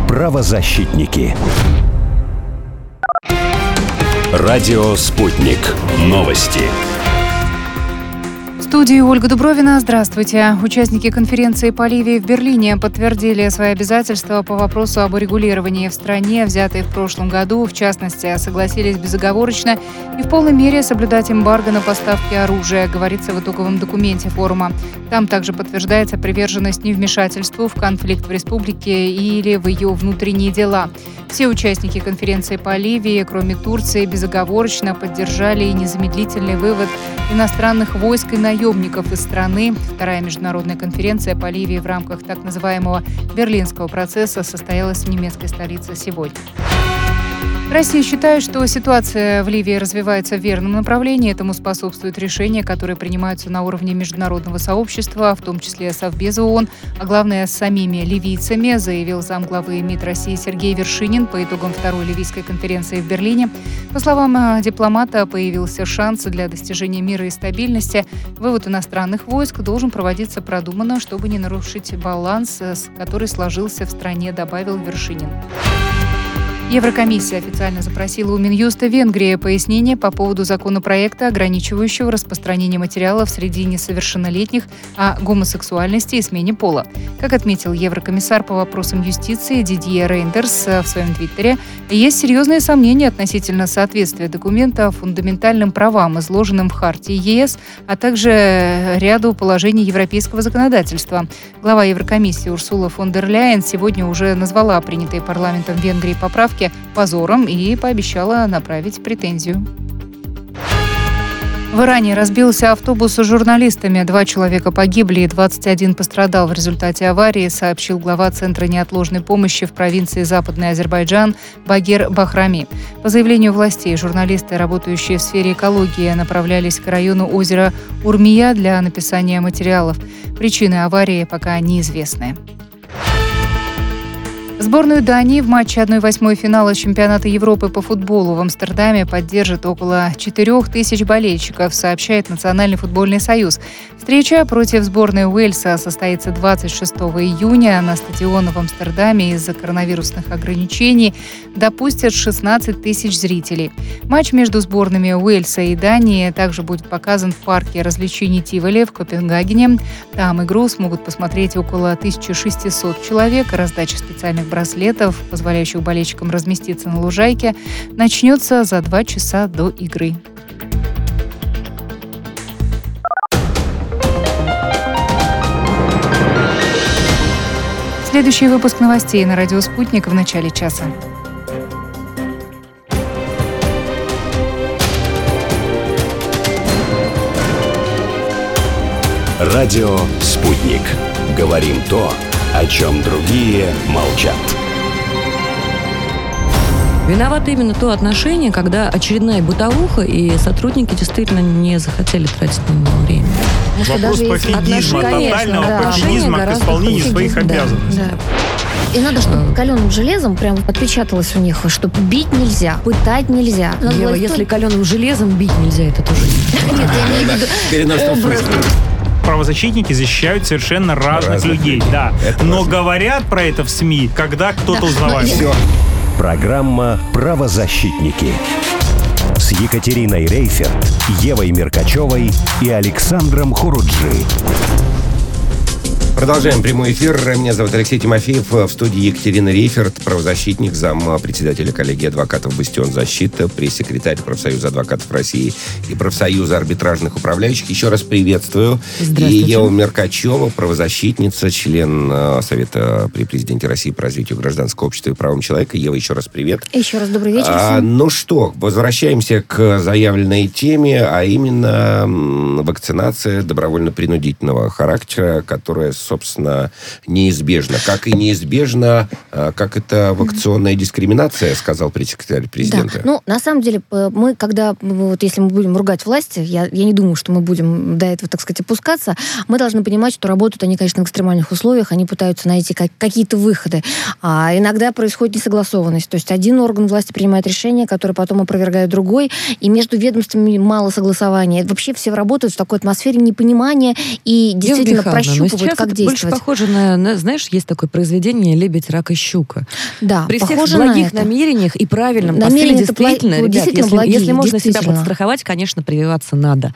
S4: Правозащитники. Радио «Спутник». Новости.
S8: Студии Ольга Дубровина. Здравствуйте. Участники конференции по Ливии в Берлине подтвердили свои обязательства по вопросу об урегулировании в стране, взятые в прошлом году. В частности, согласились безоговорочно и в полной мере соблюдать эмбарго на поставки оружия, говорится в итоговом документе форума. Там также подтверждается приверженность невмешательству в конфликт в республике или в ее внутренние дела. Все участники конференции по Ливии, кроме Турции, безоговорочно поддержали и незамедлительный вывод иностранных войск и наемников из страны. Вторая международная конференция по Ливии в рамках так называемого Берлинского процесса состоялась в немецкой столице сегодня. Россия считает, что ситуация в Ливии развивается в верном направлении. Этому способствуют решения, которые принимаются на уровне международного сообщества, в том числе Совбеза ООН, а главное с самими ливийцами, заявил замглавы МИД России Сергей Вершинин по итогам второй ливийской конференции в Берлине. По словам э, дипломата, появился шанс для достижения мира и стабильности. Вывод иностранных войск должен проводиться продуманно, чтобы не нарушить баланс, э, который сложился в стране, добавил Вершинин. Еврокомиссия официально запросила у Минюста Венгрии пояснение по поводу законопроекта, ограничивающего распространение материалов среди несовершеннолетних о гомосексуальности и смене пола. Как отметил еврокомиссар по вопросам юстиции Дидье Рейндерс э, в своем твиттере, есть серьезные сомнения относительно соответствия документа фундаментальным правам, изложенным в Хартии ЕС, а также ряду положений европейского законодательства. Глава Еврокомиссии Урсула фон дер Ляйен сегодня уже назвала принятые парламентом Венгрии поправки позором и пообещала направить претензию. В Иране разбился автобус с журналистами. Два человека погибли и 21 пострадал в результате аварии, сообщил глава Центра неотложной помощи в провинции Западный Азербайджан Багир Бахрами. По заявлению властей, журналисты, работающие в сфере экологии, направлялись к району озера Урмия для написания материалов. Причины аварии пока неизвестны. Сборную Дании в матче 1-8 финала чемпионата Европы по футболу в Амстердаме поддержит около 4 тысяч болельщиков, сообщает Национальный футбольный союз. Встреча против сборной Уэльса состоится 26 июня на стадионе в Амстердаме из-за коронавирусных ограничений. Допустят 16 тысяч зрителей. Матч между сборными Уэльса и Дании также будет показан в парке развлечений Тиволи в Копенгагене. Там игру смогут посмотреть около 1600 человек. Раздача специальных браслетов, позволяющих болельщикам разместиться на лужайке, начнется за два часа до игры. Следующий выпуск новостей на радио «Спутник» в начале часа.
S4: Радио «Спутник». Говорим то, о чем другие молчат.
S1: Виновато именно то отношение, когда очередная бытовуха, и сотрудники действительно не захотели тратить на него время.
S2: Вопрос пофигизма, тотального
S3: да.
S2: пофигизма к исполнению своих
S3: да,
S2: обязанностей.
S3: И надо, чтобы каленым железом прям отпечаталось у них, что бить нельзя, пытать нельзя. Надо
S1: Ева,
S3: власть
S1: если каленым железом бить нельзя, это тоже не
S3: Нет, я имею в виду образ.
S2: правозащитники защищают совершенно разных, разных людей, людей. да. Это Но важно. говорят про это в СМИ, когда кто-то да. узнавает. Все.
S4: Программа «Правозащитники» с Екатериной Рейферт, Евой Меркачевой и Александром Хуруджи.
S5: Продолжаем прямой эфир. Меня зовут Алексей Тимофеев. В студии Екатерина Рейферт, правозащитник, зам председателя коллегии адвокатов «Бастион защита», пресс-секретарь профсоюза адвокатов России и профсоюза арбитражных управляющих. Еще раз приветствую. И Ева Меркачева, правозащитница, член э, Совета при президенте России по развитию гражданского общества и правам человека. Ева, еще раз привет.
S3: Еще раз добрый вечер.
S5: А, ну что, возвращаемся к заявленной теме, а именно вакцинация добровольно-принудительного характера, которая собственно, неизбежно. Как и неизбежно, а, как это вакционная дискриминация, сказал пресс-секретарь президента.
S3: Да. Ну, на самом деле, мы, когда, вот если мы будем ругать власти, я, я не думаю, что мы будем до этого, так сказать, опускаться, мы должны понимать, что работают они, конечно, в экстремальных условиях, они пытаются найти как, какие-то выходы. А иногда происходит несогласованность. То есть один орган власти принимает решение, которое потом опровергает другой, и между ведомствами мало согласования. Вообще все работают в такой атмосфере непонимания и действительно прощупывают, как
S1: действовать. Больше похоже на, на, знаешь, есть такое произведение «Лебедь, рак и щука».
S3: Да,
S1: При всех благих на намерениях и правильном Намерения действительно, ребят, действительно если, благие, если можно себя подстраховать, конечно, прививаться надо.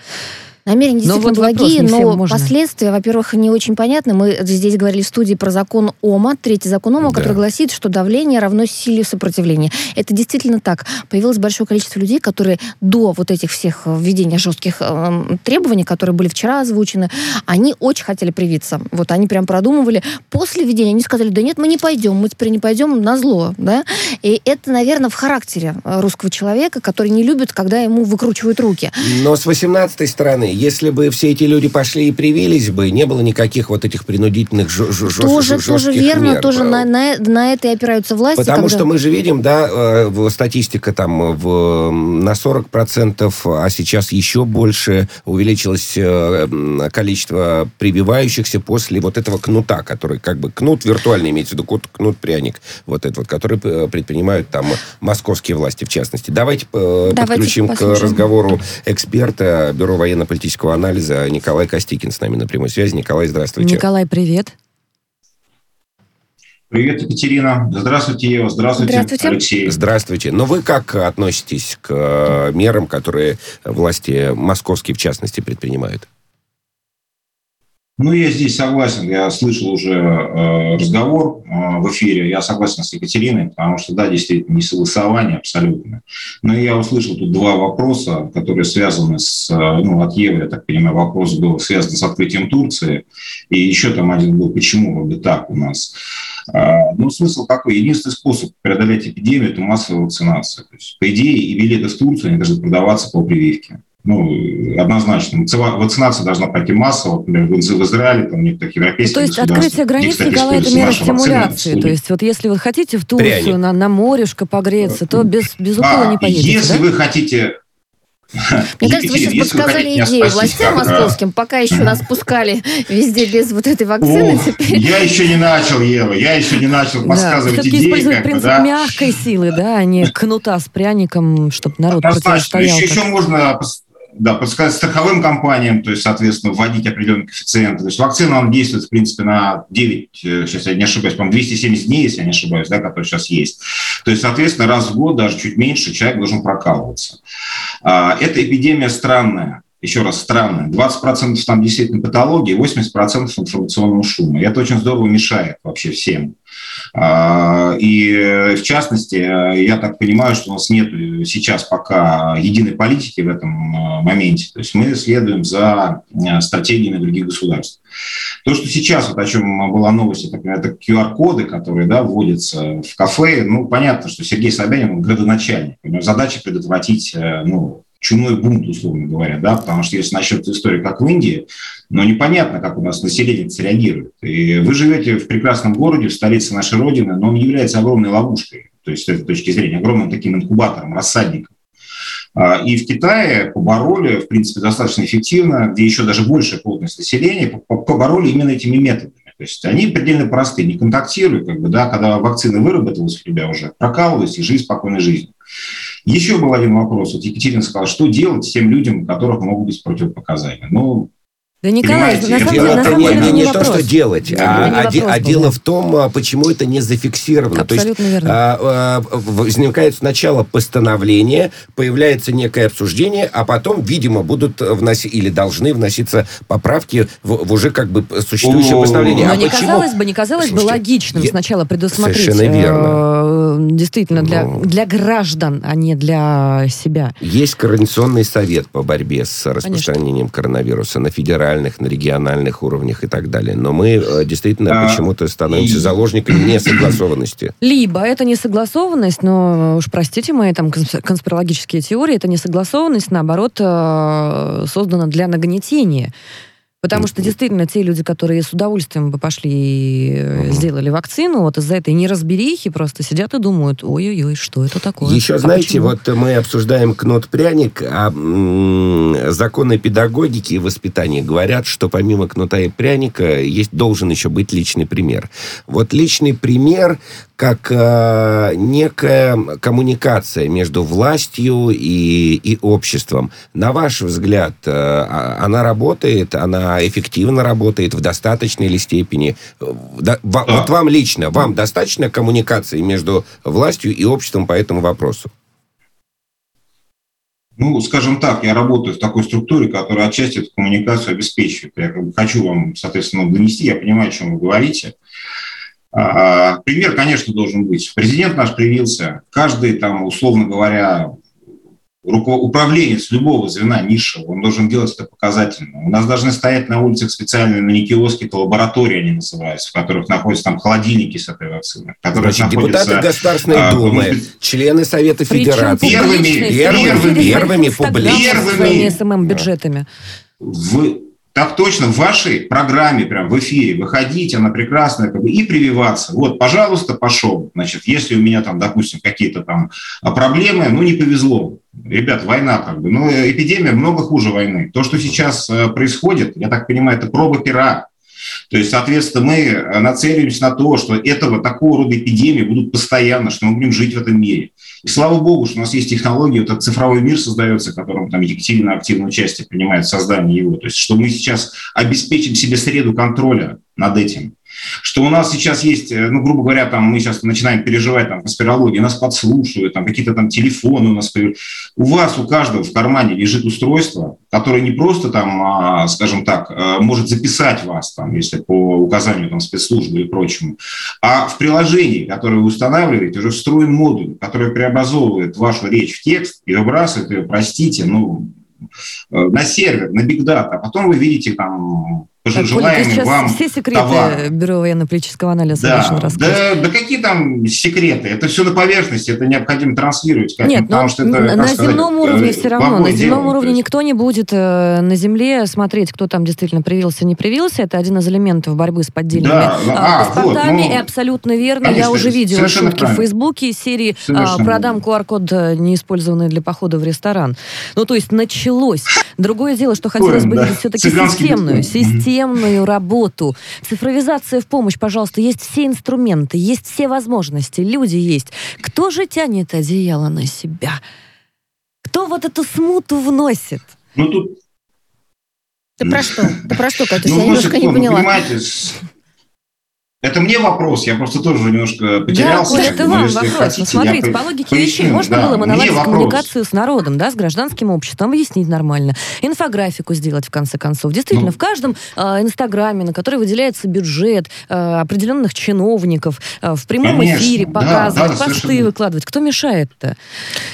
S3: Намерения действительно но вот благие, но можно. последствия, во-первых, не очень понятны. Мы здесь говорили в студии про закон ОМА, третий закон ОМА, да. который гласит, что давление равно силе сопротивления. Это действительно так. Появилось большое количество людей, которые до вот этих всех введения жестких э, требований, которые были вчера озвучены, они очень хотели привиться. Вот они прям продумывали. После введения они сказали, да нет, мы не пойдем, мы теперь не пойдем на зло. Да? И это, наверное, в характере русского человека, который не любит, когда ему выкручивают руки.
S5: Но с 18 стороны если бы все эти люди пошли и привились бы, не было никаких вот этих принудительных ж- ж-
S3: тоже, тоже верно, мер. тоже на, на, на это и опираются власти.
S5: Потому когда... что мы же видим, да, э, статистика там в, на 40%, а сейчас еще больше увеличилось э, количество прививающихся после вот этого кнута, который как бы кнут виртуальный, имеется в виду кнут-пряник, вот этот вот, который э, предпринимают там московские власти в частности. Давайте, Давайте подключим послушаем. к разговору эксперта Бюро военно-политического политического анализа Николай Костикин с нами на прямой связи. Николай, здравствуйте.
S1: Николай, привет.
S9: Привет, Екатерина. Здравствуйте, Ева. Здравствуйте, Здравствуйте. Алексей.
S5: Здравствуйте. Но вы как относитесь к э, мерам, которые власти московские, в частности, предпринимают?
S9: Ну, я здесь согласен. Я слышал уже э, разговор э, в эфире. Я согласен с Екатериной, потому что, да, действительно, не согласование абсолютно. Но я услышал тут два вопроса, которые связаны с, э, ну, от Евы, я так понимаю, вопрос был связан с открытием Турции. И еще там один был, почему вроде так у нас. Э, ну, смысл какой? Единственный способ преодолеть эпидемию – это массовая вакцинация. То есть, по идее, и билеты в Турцию, они должны продаваться по прививке ну, однозначно. Вакцинация должна пройти массово, например, в Израиле, там, в некоторых европейских
S1: То есть открытие границ, Николай, это мера стимуляции. То есть вот если вы хотите в Турцию на, на морешко погреться, то без, без укола а, не поедете,
S9: Если да? вы хотите
S3: мне кажется, вы сейчас подсказали идею властям московским, пока еще нас пускали везде без вот этой вакцины.
S9: теперь... Я еще не начал, Ева, я еще не начал подсказывать
S1: да, идеи. использовать принцип да? мягкой силы, да, а не кнута с пряником, чтобы народ противостоял.
S9: Еще, еще можно да, подсказать страховым компаниям, то есть, соответственно, вводить определенные коэффициенты. То есть вакцина, он действует, в принципе, на 9, э, сейчас я не ошибаюсь, по-моему, 270 дней, если я не ошибаюсь, да, который сейчас есть. То есть, соответственно, раз в год, даже чуть меньше, человек должен прокалываться. А, эта эпидемия странная еще раз, странная. 20% там действительно патологии, 80% информационного шума. И это очень здорово мешает вообще всем. А, и в частности, я так понимаю, что у нас нет сейчас пока единой политики в этом а, моменте. То есть мы следуем за а, стратегиями других государств. То, что сейчас, вот о чем была новость, это, это QR-коды, которые да, вводятся в кафе, ну, понятно, что Сергей Собянин градоначальник. У него задача предотвратить ну, чумной бунт, условно говоря, да, потому что если начнется история, как в Индии, но непонятно, как у нас население среагирует. И вы живете в прекрасном городе, в столице нашей Родины, но он является огромной ловушкой, то есть с этой точки зрения, огромным таким инкубатором, рассадником. А, и в Китае побороли, в принципе, достаточно эффективно, где еще даже большая плотность населения, побороли именно этими методами. То есть они предельно простые, не контактируют, как бы, да, когда вакцина выработалась у тебя уже, прокалывались и жизнь спокойной жизнью. Еще был один вопрос. Вот Екатерина сказала, что делать тем людям, у которых могут быть противопоказания. Ну,
S1: Да, Николай,
S5: на самом деле, на самом деле не, не, не то, что делать, а, а, а дело в том, а, почему это не зафиксировано.
S1: Абсолютно
S5: то есть,
S1: верно.
S5: А, а, возникает сначала постановление, появляется некое обсуждение, а потом, видимо, будут вносить или должны вноситься поправки в, в уже как бы существующее постановление.
S1: Но
S5: а
S1: не
S5: почему?
S1: казалось бы, не казалось Слушайте, бы логичным я... сначала предусмотреть.
S5: Совершенно верно.
S1: Э, действительно, для, Но... для граждан, а не для себя.
S5: Есть Координационный совет по борьбе с распространением Конечно. коронавируса на федеральных, на региональных уровнях и так далее. Но мы э, действительно а, почему-то становимся и... заложниками несогласованности.
S1: Либо это несогласованность, но уж простите мои там конспирологические теории, это несогласованность, наоборот, э, создана для нагнетения. Потому что действительно те люди, которые с удовольствием бы пошли и uh-huh. сделали вакцину, вот из-за этой неразберихи просто сидят и думают, ой-ой-ой, что это такое?
S5: Еще, а знаете, почему? вот мы обсуждаем кнут-пряник, а м- законы педагогики и воспитания говорят, что помимо кнута и пряника есть должен еще быть личный пример. Вот личный пример как э, некая коммуникация между властью и, и обществом. На ваш взгляд, э, а, она работает, она эффективно работает в достаточной ли степени? Да, в, Вот вам лично, вам достаточно коммуникации между властью и обществом по этому вопросу?
S9: Ну, скажем так, я работаю в такой структуре, которая отчасти эту коммуникацию обеспечивает. Я как бы хочу вам, соответственно, донести, я понимаю, о чем вы говорите. А, пример, конечно, должен быть. Президент наш привился. Каждый, там, условно говоря, управленец любого звена низшего, он должен делать это показательно. У нас должны стоять на улицах специальные на киоски, это лаборатории они называются, в которых находятся там холодильники с этой вакциной.
S5: Значит, депутаты Государственной а, Думы, ну, члены Совета Федерации.
S9: Первыми, первыми, первыми,
S1: публичными. СММ-бюджетами.
S9: В так точно в вашей программе, прям в эфире, выходить, она прекрасная, как бы, и прививаться. Вот, пожалуйста, пошел. Значит, если у меня там, допустим, какие-то там а, проблемы, ну, не повезло. Ребят, война как бы. Ну, эпидемия много хуже войны. То, что сейчас э, происходит, я так понимаю, это проба пера. То есть, соответственно, мы нацеливаемся на то, что этого такого рода эпидемии будут постоянно, что мы будем жить в этом мире. И слава богу, что у нас есть технологии, вот этот цифровой мир создается, в котором там Екатерина активное участие принимает в создании его. То есть, что мы сейчас обеспечим себе среду контроля над этим что у нас сейчас есть, э, ну, грубо говоря, там мы сейчас начинаем переживать там конспирологии, нас подслушивают, там какие-то там телефоны у нас появляются. У вас, у каждого в кармане лежит устройство, которое не просто там, а, скажем так, э, может записать вас там, если по указанию там спецслужбы и прочему, а в приложении, которое вы устанавливаете, уже встроен модуль, который преобразовывает вашу речь в текст и выбрасывает ее, простите, ну, э, на сервер, на бигдата, а потом вы видите там желаемый вам
S1: все секреты товар. Бюро военно-политического анализа
S9: да, да, да какие там секреты? Это все на поверхности, это необходимо транслировать.
S1: Как Нет, потому что это, на сказать, земном уровне все равно. На земном уровне есть. никто не будет э, на земле смотреть, кто там действительно привился, не привился. Это один из элементов борьбы с поддельными да, э, а, паспортами. Вот, ну, и абсолютно верно. Конечно, Я уже видела шутки правильно. в Фейсбуке из серии э, «Продам QR-код, э, не использованный для похода в ресторан». Ну, то есть началось. Другое дело, что хотелось бы видеть все-таки системную, системную системную работу. Цифровизация в помощь, пожалуйста. Есть все инструменты, есть все возможности, люди есть. Кто же тянет одеяло на себя? Кто вот эту смуту вносит?
S9: Ну тут...
S3: Ты про что? Ты про что, Катюша? Ну, я немножко не поняла.
S9: Понимаете, это мне вопрос, я просто тоже немножко потерялся.
S1: Да, это вам вопрос. Хотите, Смотрите, по логике поясню, вещей можно да, было бы наладить коммуникацию с народом, да, с гражданским обществом, объяснить нормально, инфографику сделать в конце концов. Действительно, ну, в каждом э, инстаграме, на который выделяется бюджет э, определенных чиновников, э, в прямом конечно, эфире показывать, да, да, посты совершенно. выкладывать. Кто мешает-то? То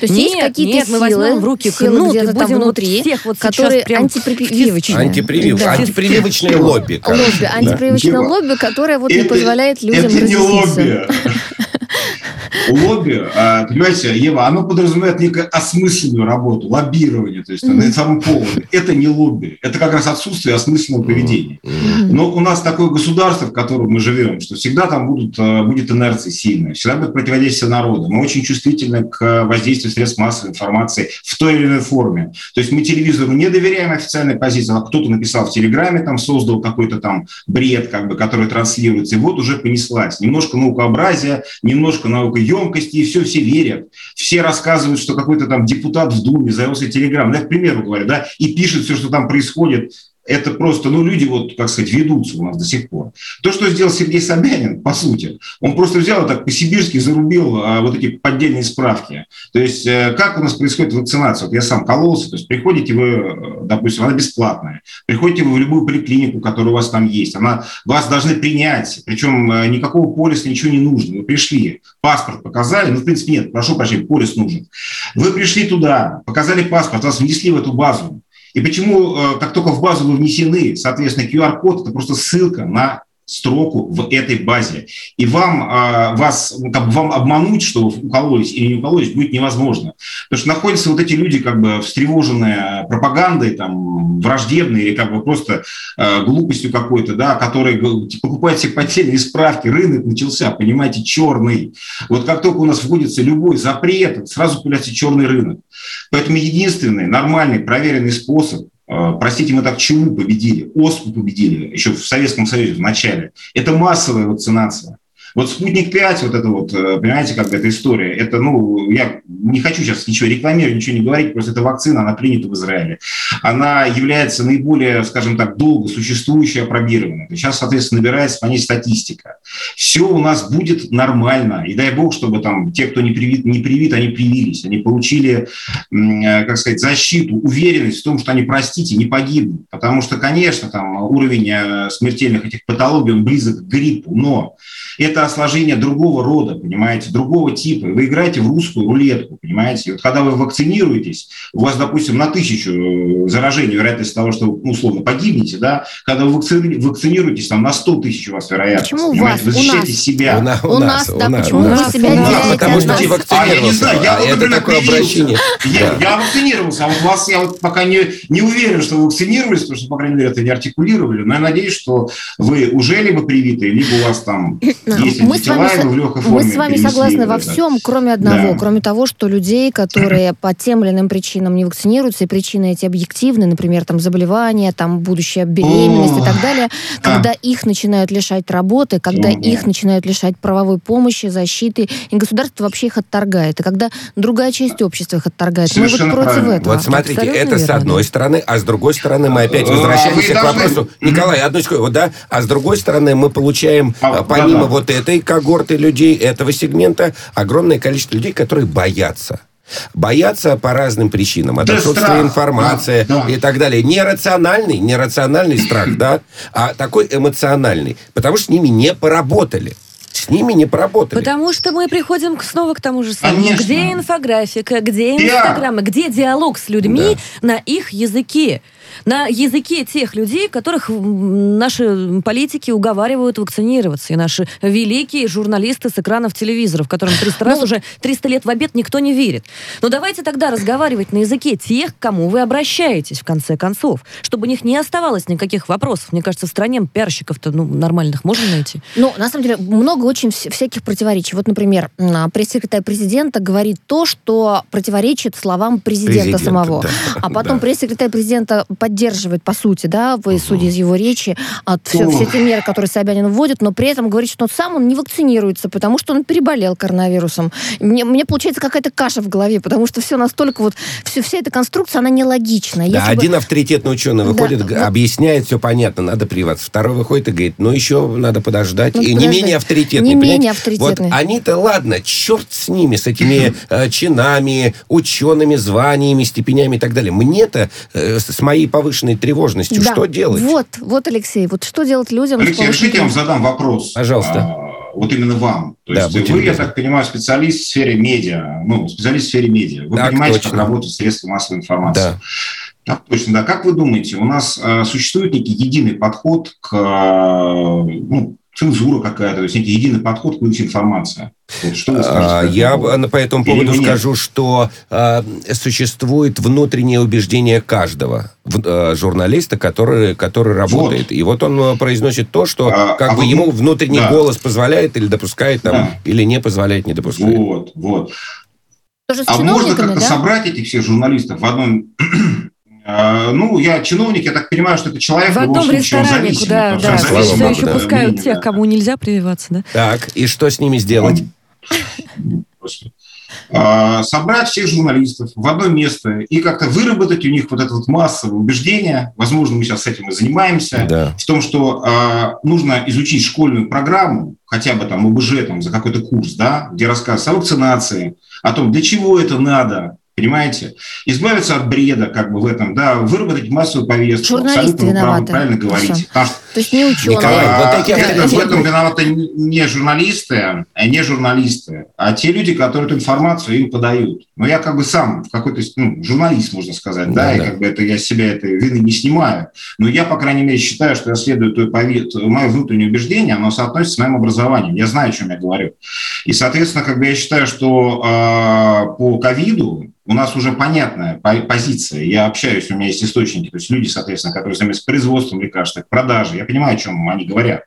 S3: есть нет, есть какие-то нет, силы, мы возьмем в руки кнут и будем внутри, всех вот которые прям... антипрививочные.
S5: Антипривив... Да. Антипрививочное лобби.
S3: Лобби, антипрививочное лобби, которое вот позволяет людям
S9: Это не лобби. Лобби, а, понимаете, Ева, оно подразумевает некую осмысленную работу, лоббирование, то есть на самом поводе. Это не лобби, это как раз отсутствие осмысленного поведения. Но у нас такое государство, в котором мы живем, что всегда там будут, а, будет инерция сильная, всегда будет противодействие народа. Мы очень чувствительны к воздействию средств массовой информации в той или иной форме. То есть мы телевизору не доверяем официальной позиции, а кто-то написал в Телеграме, там создал какой-то там бред, как бы, который транслируется, и вот уже понеслась. Немножко наукообразия, немножко наукоемкости, и все, все верят. Все рассказывают, что какой-то там депутат в Думе завелся Телеграм. Ну, я к примеру говорю, да, и пишет все, что там происходит. Это просто, ну, люди вот, как сказать, ведутся у нас до сих пор. То, что сделал Сергей Собянин, по сути, он просто взял и так по-сибирски зарубил а, вот эти поддельные справки. То есть, э, как у нас происходит вакцинация? Вот я сам кололся, то есть, приходите вы, э, допустим, она бесплатная, приходите вы в любую поликлинику, которая у вас там есть, она, вас должны принять, причем э, никакого полиса, ничего не нужно. Вы пришли, паспорт показали, ну, в принципе, нет, прошу прощения, полис нужен. Вы пришли туда, показали паспорт, вас внесли в эту базу, и почему, э, как только в базу внесены, соответственно, QR-код – это просто ссылка на строку в этой базе. И вам, а, вас, ну, как бы вам обмануть, что укололись или не укололись, будет невозможно. Потому что находятся вот эти люди, как бы встревоженные пропагандой, там, враждебные или как бы просто э, глупостью какой-то, да, которые покупают все поддельные справки, рынок начался, понимаете, черный. Вот как только у нас вводится любой запрет, сразу появляется черный рынок. Поэтому единственный нормальный, проверенный способ простите, мы так чуму победили, оспу победили еще в Советском Союзе в начале. Это массовая вакцинация. Вот «Спутник 5», вот это вот, э, понимаете, как эта история, это, ну, я не хочу сейчас ничего рекламировать, ничего не говорить, просто эта вакцина, она принята в Израиле. Она является наиболее, скажем так, долго существующей, опробированной. Сейчас, соответственно, набирается по ней статистика. Все у нас будет нормально. И дай бог, чтобы там те, кто не привит, не привит они привились. Они получили, э, как сказать, защиту, уверенность в том, что они, простите, не погибнут. Потому что, конечно, там уровень э, смертельных этих патологий, он близок к гриппу, но это осложнение другого рода, понимаете, другого типа. Вы играете в русскую рулетку, понимаете. И вот когда вы вакцинируетесь, у вас, допустим, на тысячу э, заражений вероятность того, что вы, ну, условно, погибнете, да, когда вы вакцинируетесь, там на 100 тысяч у вас вероятность.
S3: Почему
S9: понимаете?
S3: у вас?
S9: Вы защищаете
S3: у
S9: себя.
S3: У, нас, у нас, да, у почему нас, вы себя
S5: у
S3: делаете?
S5: Потому что ты вакцинировался. А, я не знаю,
S9: я,
S5: а это такое обращение.
S9: Я, да. я вакцинировался, а вот вас я вот пока не, не уверен, что вы вакцинировались, потому что, по крайней мере, это не артикулировали, но я надеюсь, что вы уже либо привиты, либо у вас там есть
S3: мы с вами, в легкой форме. Мы с вами согласны во всем, кроме одного, да. кроме того, что людей, которые по тем или иным причинам не вакцинируются, и причины эти объективны, например, там заболевания, там будущая беременность и так далее, когда их начинают лишать работы, когда их начинают лишать правовой помощи, защиты, и государство вообще их отторгает, и когда другая часть общества их отторгает.
S9: Совершенно
S3: мы вот против
S9: правильно.
S3: этого.
S5: Вот смотрите, это верно, с одной да. стороны, а с другой стороны мы опять а возвращаемся а к вопросу. Николай, одну секунду, вот, да, а с другой стороны мы получаем а, помимо да, да. вот этой когорты людей, этого сегмента, огромное количество людей, которые боятся боятся по разным причинам. От отсутствия информации да, да. и так далее. Нерациональный, нерациональный страх, да, а такой эмоциональный. Потому что с ними не поработали. С ними не поработали.
S1: Потому что мы приходим снова к тому же самому.
S9: Конечно.
S1: Где инфографика, где инстаграмы, где диалог с людьми да. на их языке на языке тех людей, которых наши политики уговаривают вакцинироваться. И наши великие журналисты с экранов телевизоров, которым 300 раз ну, уже 300 лет в обед никто не верит. Но давайте тогда разговаривать на языке тех, к кому вы обращаетесь, в конце концов, чтобы у них не оставалось никаких вопросов. Мне кажется, в стране пиарщиков-то ну, нормальных можно найти.
S3: Ну, на самом деле, много очень всяких противоречий. Вот, например, пресс-секретарь президента говорит то, что противоречит словам президента, президента самого. Да, а потом да. пресс-секретарь президента поддерживает, по сути, да, вы, судя из его речи, от все, все те меры, которые Собянин вводит, но при этом говорит, что он сам он не вакцинируется, потому что он переболел коронавирусом. Мне, мне получается какая-то каша в голове, потому что все настолько вот, все, вся эта конструкция, она нелогичная.
S5: Да, Если один бы... авторитетный ученый выходит, да, объясняет, все понятно, надо прививаться. Второй выходит и говорит, ну еще надо подождать.
S3: Ну,
S5: и подождать. не менее авторитетный.
S3: Не понимаете? менее авторитетный.
S5: Вот они-то, ладно, черт с ними, с этими э, чинами, учеными, званиями, степенями и так далее. Мне-то э, с моей повышенной тревожностью. Да. Что делать?
S3: Вот, вот, Алексей, вот что делать людям?
S9: Алексей, решите, я вам задам вопрос.
S5: Пожалуйста.
S9: А, вот именно вам. То
S5: да,
S9: есть вы, я так понимаю, специалист в сфере медиа, ну, специалист в сфере медиа. Вы так, понимаете, точно. как работают средства массовой информации. Да. Так, точно, да. Как вы думаете, у нас э, существует некий единый подход к, э, ну, цензура какая-то, то есть некий единый подход к информации?
S5: Вот что вы а, Я по этому поводу скажу, что а, существует внутреннее убеждение каждого а, журналиста, который, который работает. Вот. И вот он произносит то, что а, как а бы вот, ему внутренний да. голос позволяет или допускает, там, да. или не позволяет, не допускает.
S9: Вот, вот. А можно как-то да? собрать этих всех журналистов в одном ну, я чиновник, я так понимаю, что это человек
S1: в, в одном случае, ресторане, куда да, все еще да, пускают да, тех, кому нельзя прививаться, да?
S5: Так, и что с ними сделать?
S9: а, собрать всех журналистов в одно место и как-то выработать у них вот это вот массовое убеждение, возможно, мы сейчас с этим и занимаемся, да. в том, что э, нужно изучить школьную программу, хотя бы там ОБЖ там, за какой-то курс, да, где рассказывается о вакцинации, о том, для чего это надо, Понимаете? Избавиться от бреда, как бы в этом, да, выработать массовую повестку.
S3: Журналисты виноваты.
S9: Правильно говорите.
S3: Потому что, То есть не ученые.
S9: Николай, а, вот это, в этом виноваты не журналисты, а не журналисты, а те люди, которые эту информацию им подают. Но я как бы сам какой-то ну, журналист, можно сказать, да, да, и как бы это я себя этой вины не снимаю. Но я, по крайней мере, считаю, что я следую той повест... мое внутреннее убеждение, оно соотносится с моим образованием. Я знаю, о чем я говорю. И, соответственно, как бы я считаю, что э, по ковиду у нас уже понятная позиция. Я общаюсь, у меня есть источники, то есть люди, соответственно, которые занимаются производством лекарств, продажей. Я понимаю, о чем они говорят.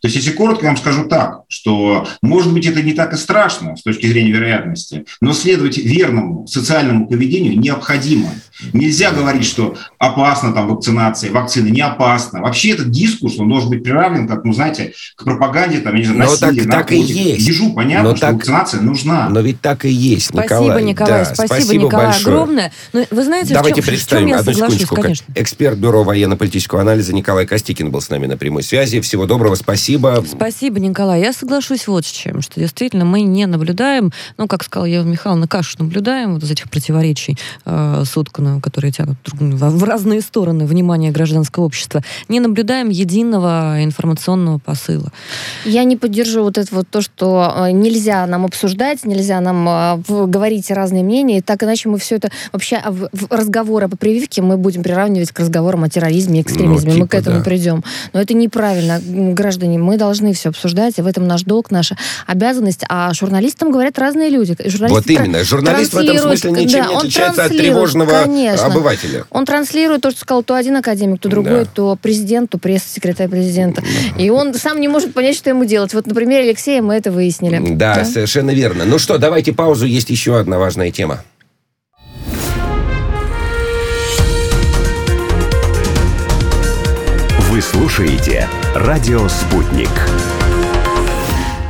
S9: То есть, если коротко, я вам скажу так, что, может быть, это не так и страшно с точки зрения вероятности, но следовать верному социальному поведению необходимо. Нельзя говорить, что опасно там вакцинация, вакцина не опасна. Вообще этот дискурс, он должен быть приравнен, как, ну, знаете, к пропаганде, там, я не знаю, насилия,
S5: так, так и есть.
S9: Ежу понятно, но что так, вакцинация нужна.
S5: Но ведь так и есть,
S1: Николай. Спасибо, Николай, да, спасибо, спасибо Николай, большое. огромное. Но вы знаете,
S5: Давайте
S1: в чем,
S5: представим
S1: в чем я
S5: одну секундочку.
S1: Конечно.
S5: Эксперт Бюро военно-политического анализа Николай Костикин был с нами на прямой связи. Всего доброго, спасибо.
S1: Спасибо, Николай. Я соглашусь вот с чем, что действительно мы не наблюдаем, ну, как сказала Ева Михайловна, кашу наблюдаем вот из этих противоречий э, сотканную, которые тянут в разные стороны внимания гражданского общества, не наблюдаем единого информационного посыла.
S3: Я не поддержу вот это вот то, что э, нельзя нам обсуждать, нельзя нам э, говорить разные мнения, так иначе мы все это вообще в, в разговоры по прививке мы будем приравнивать к разговорам о терроризме и экстремизме. Ну, типа, мы к этому да. придем. Но это неправильно, граждане. Мы должны все обсуждать, и в этом наш долг, наша обязанность. А журналистам говорят разные люди.
S5: Журналисты вот именно. Журналист в этом смысле ничем да, не отличается от тревожного конечно. обывателя.
S3: Он транслирует то, что сказал то один академик, то другой, да. то президент, то пресс-секретарь президента. Да. И он сам не может понять, что ему делать. Вот на примере Алексея мы это выяснили.
S5: Да, да, совершенно верно. Ну что, давайте паузу. Есть еще одна важная тема.
S4: Вы слушаете «Радио Спутник»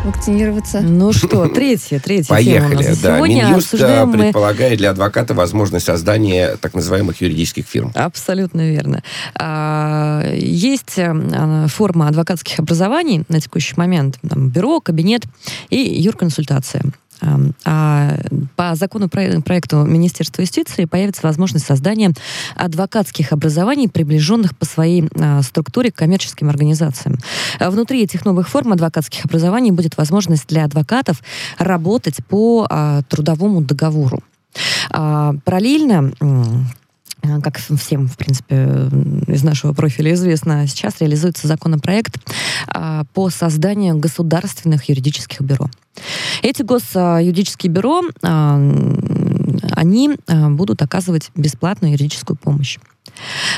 S1: вакцинироваться. Ну что, третья, третья
S5: Поехали,
S1: тема
S5: да.
S1: Сегодня
S5: Минюст обсуждаем предполагает мы... для адвоката возможность создания так называемых юридических фирм.
S1: Абсолютно верно. А, есть э, форма адвокатских образований на текущий момент. Там, бюро, кабинет и юрконсультация. А по закону проекту Министерства юстиции появится возможность создания адвокатских образований, приближенных по своей а, структуре к коммерческим организациям. Внутри этих новых форм адвокатских образований будет возможность для адвокатов работать по а, трудовому договору. Параллельно как всем, в принципе, из нашего профиля известно, сейчас реализуется законопроект по созданию государственных юридических бюро. Эти госюридические бюро, а, они а, будут оказывать бесплатную юридическую помощь.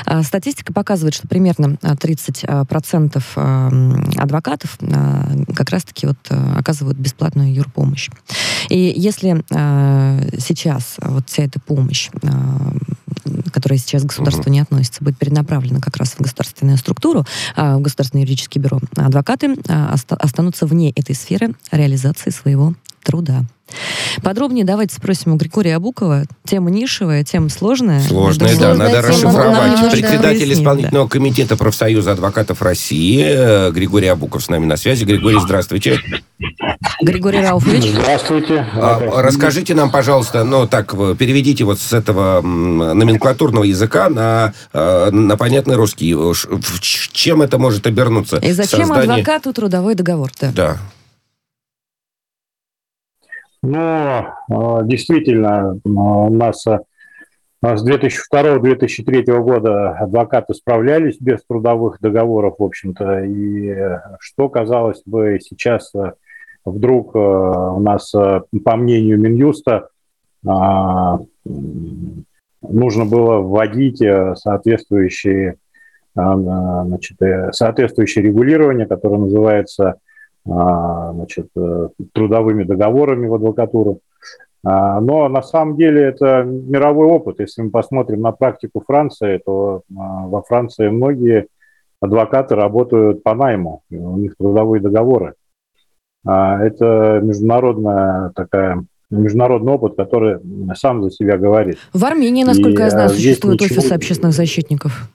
S1: А, статистика показывает, что примерно 30% адвокатов как раз-таки вот оказывают бесплатную юрпомощь. И если сейчас вот вся эта помощь которая сейчас к государству угу. не относится, будет перенаправлена как раз в государственную структуру, в государственное юридическое бюро. Адвокаты останутся вне этой сферы реализации своего труда. Подробнее давайте спросим у Григория Абукова. Тема нишевая, тема сложная.
S5: Сложная, да, надо расшифровать. Председатель исполнительного да. комитета профсоюза адвокатов России э, Григорий Абуков с нами на связи. Григорий, здравствуйте.
S1: Григорий Рауфович.
S10: Здравствуйте.
S5: А, расскажите нам, пожалуйста, ну так, переведите вот с этого номенклатурного языка на, э, на понятный русский. Чем это может обернуться?
S1: И зачем Создание... адвокату трудовой договор?
S5: Да. да.
S10: Но а, действительно у нас а, с 2002-2003 года адвокаты справлялись без трудовых договоров, в общем-то, и что, казалось бы, сейчас вдруг у нас, по мнению Минюста, а, нужно было вводить соответствующие, значит, э, соответствующее регулирование, которое называется а, значит, э, трудовыми договорами в адвокатуру. А, но на самом деле это мировой опыт. Если мы посмотрим на практику Франции, то а, во Франции многие адвокаты работают по найму, у них трудовые договоры. Это международная такая международный опыт, который сам за себя говорит.
S1: В Армении, насколько и, я знаю, существуют ничего... офисы общественных защитников.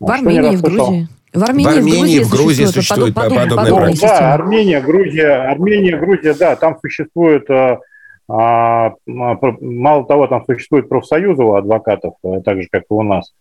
S1: В Армении, в Грузии.
S5: В Армении, в, Армении, в Грузии, существует, существует подобная,
S10: подобная Да, Армения, Грузия, Армения, Грузия, да, там существует, а, а, мало того, там существует профсоюзы у адвокатов, э, так же, как и у нас,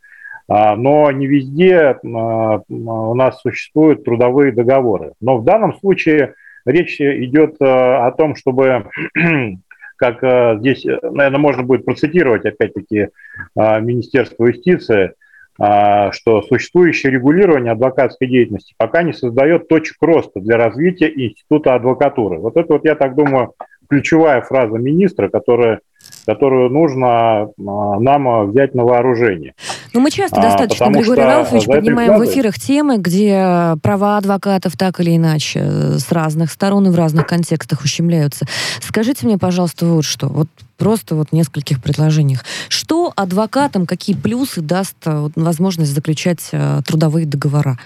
S10: а, но не везде а, у нас существуют трудовые договоры. Но в данном случае речь идет э, о том, чтобы как э, здесь, наверное, можно будет процитировать, опять-таки, Министерство юстиции – что существующее регулирование адвокатской деятельности пока не создает точек роста для развития института адвокатуры. Вот это вот, я так думаю, ключевая фраза министра, которая, которую нужно а, нам взять на вооружение.
S1: Ну, мы часто а, достаточно, Григорий Ралфович, поднимаем в эфирах темы, где права адвокатов так или иначе с разных сторон и в разных контекстах ущемляются. Скажите мне, пожалуйста, вот что. Вот просто вот в нескольких предложениях. Что адвокатам, какие плюсы даст вот, возможность заключать трудовые договора?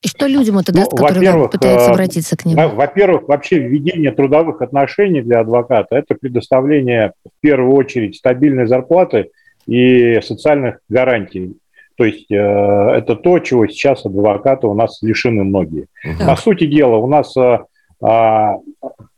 S3: И что людям это ну, даст, которые пытаются э, обратиться к нему?
S10: Во-первых, вообще введение трудовых отношений для адвоката – это предоставление в первую очередь стабильной зарплаты и социальных гарантий. То есть э, это то, чего сейчас адвокаты у нас лишены многие. Угу. По сути дела, у нас э, а,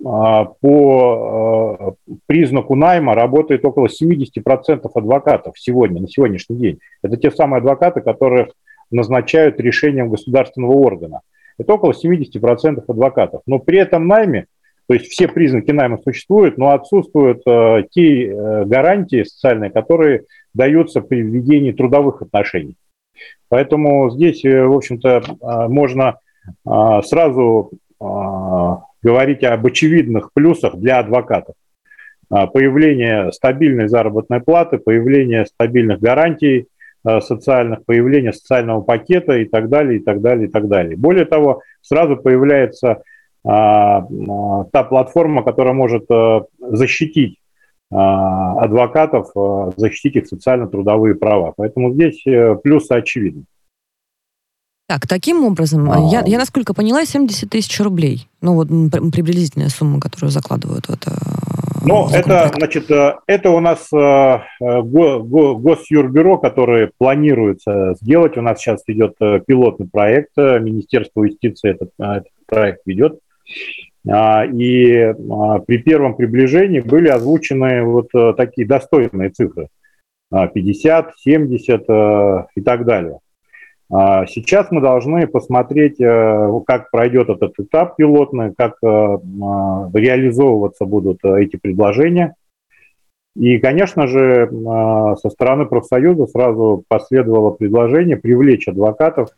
S10: а, по э, признаку найма работает около 70% адвокатов сегодня, на сегодняшний день. Это те самые адвокаты, которых назначают решением государственного органа. Это около 70% адвокатов. Но при этом найме, то есть все признаки найма существуют, но отсутствуют э, те э, гарантии социальные, которые даются при введении трудовых отношений. Поэтому здесь, э, в общем-то, э, можно э, сразу э, говорить об очевидных плюсах для адвокатов. Появление стабильной заработной платы, появление стабильных гарантий – Э, социальных, появления социального пакета и так далее, и так далее, и так далее. Более того, сразу появляется та платформа, которая может а, защитить а, адвокатов, а, защитить их социально-трудовые права. Поэтому здесь плюсы очевидны.
S1: Так, таким образом, а... я, я насколько поняла, 70 тысяч рублей. Ну, вот приблизительная сумма, которую закладывают в это
S10: ну, это, значит, э, это у нас э, э, Госюрбюро, которое планируется сделать. У нас сейчас идет пилотный проект. Министерство юстиции этот, этот проект ведет. А, и а, при первом приближении были озвучены вот такие достойные цифры. 50, 70 и так далее. А сейчас мы должны посмотреть, э, как пройдет этот этап пилотный, как э, а, реализовываться будут э, эти предложения. И, конечно же, со стороны профсоюза сразу последовало предложение привлечь адвокатов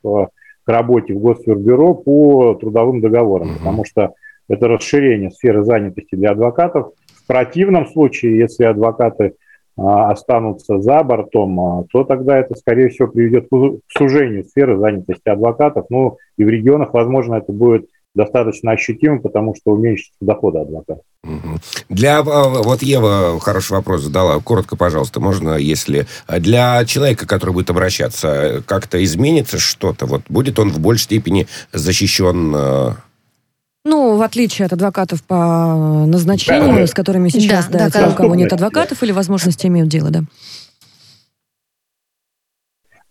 S10: к работе в Госфербюро по трудовым договорам, потому что это расширение сферы занятости для адвокатов. В противном случае, если адвокаты а, останутся за бортом, а, то тогда это, скорее всего, приведет к сужению сферы занятости адвокатов. Ну, и в регионах, возможно, это будет достаточно ощутимо, потому что уменьшится доходы адвокатов.
S5: Для, а, вот Ева хороший вопрос задала. Коротко, пожалуйста, можно, если для человека, который будет обращаться, как-то изменится что-то? Вот будет он в большей степени защищен
S1: ну, в отличие от адвокатов по назначению, да, с которыми сейчас, да, да, да те, у кого нет адвокатов или возможности имеют дело, да.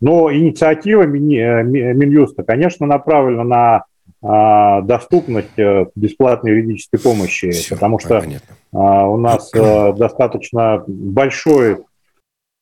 S10: Но инициатива э, Минюста, конечно, направлена на а, доступность э, бесплатной юридической помощи, Все, потому что понятно. А, у нас а, достаточно большой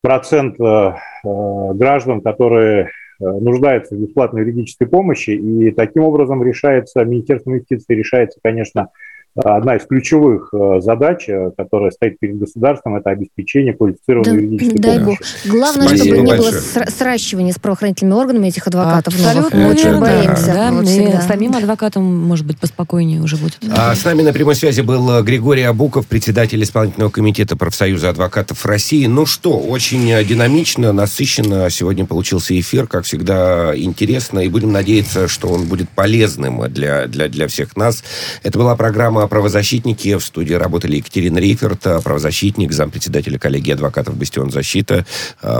S10: процент а, граждан, которые Э, нуждается в бесплатной юридической помощи, и таким образом решается, Министерство юстиции решается, конечно, одна из ключевых э, задач, э, которая стоит перед государством, это обеспечение квалифицированной да, юридической дай помощи.
S3: Бог. Главное, Спасибо чтобы не большое. было сращивания с правоохранительными органами этих адвокатов. Абсолютно. Мы очень да, боимся.
S1: Да, вот и самим адвокатам, может быть, поспокойнее уже будет.
S5: А с нами на прямой связи был Григорий Абуков, председатель исполнительного комитета профсоюза адвокатов России. Ну что, очень динамично, насыщенно сегодня получился эфир, как всегда интересно, и будем надеяться, что он будет полезным для, для, для всех нас. Это была программа «Правозащитники». В студии работали Екатерина Рейферт, правозащитник, зампредседателя коллегии адвокатов «Бастион защита»,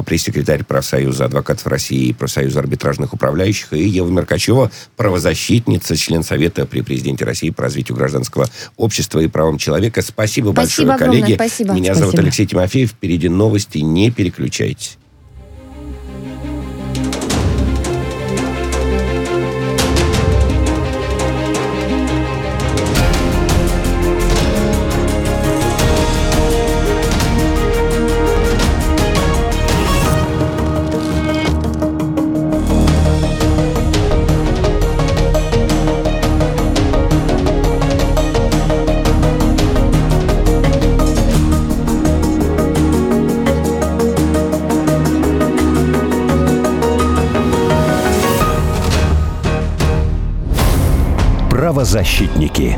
S5: пресс-секретарь профсоюза адвокатов России и профсоюза арбитражных управляющих, и Ева Меркачева, правозащитница, член Совета при президенте России по развитию гражданского общества и правам человека. Спасибо,
S3: Спасибо
S5: большое, коллеги.
S3: Спасибо.
S5: Меня
S3: Спасибо.
S5: зовут Алексей Тимофеев. Впереди новости. Не переключайтесь.
S4: Правозащитники.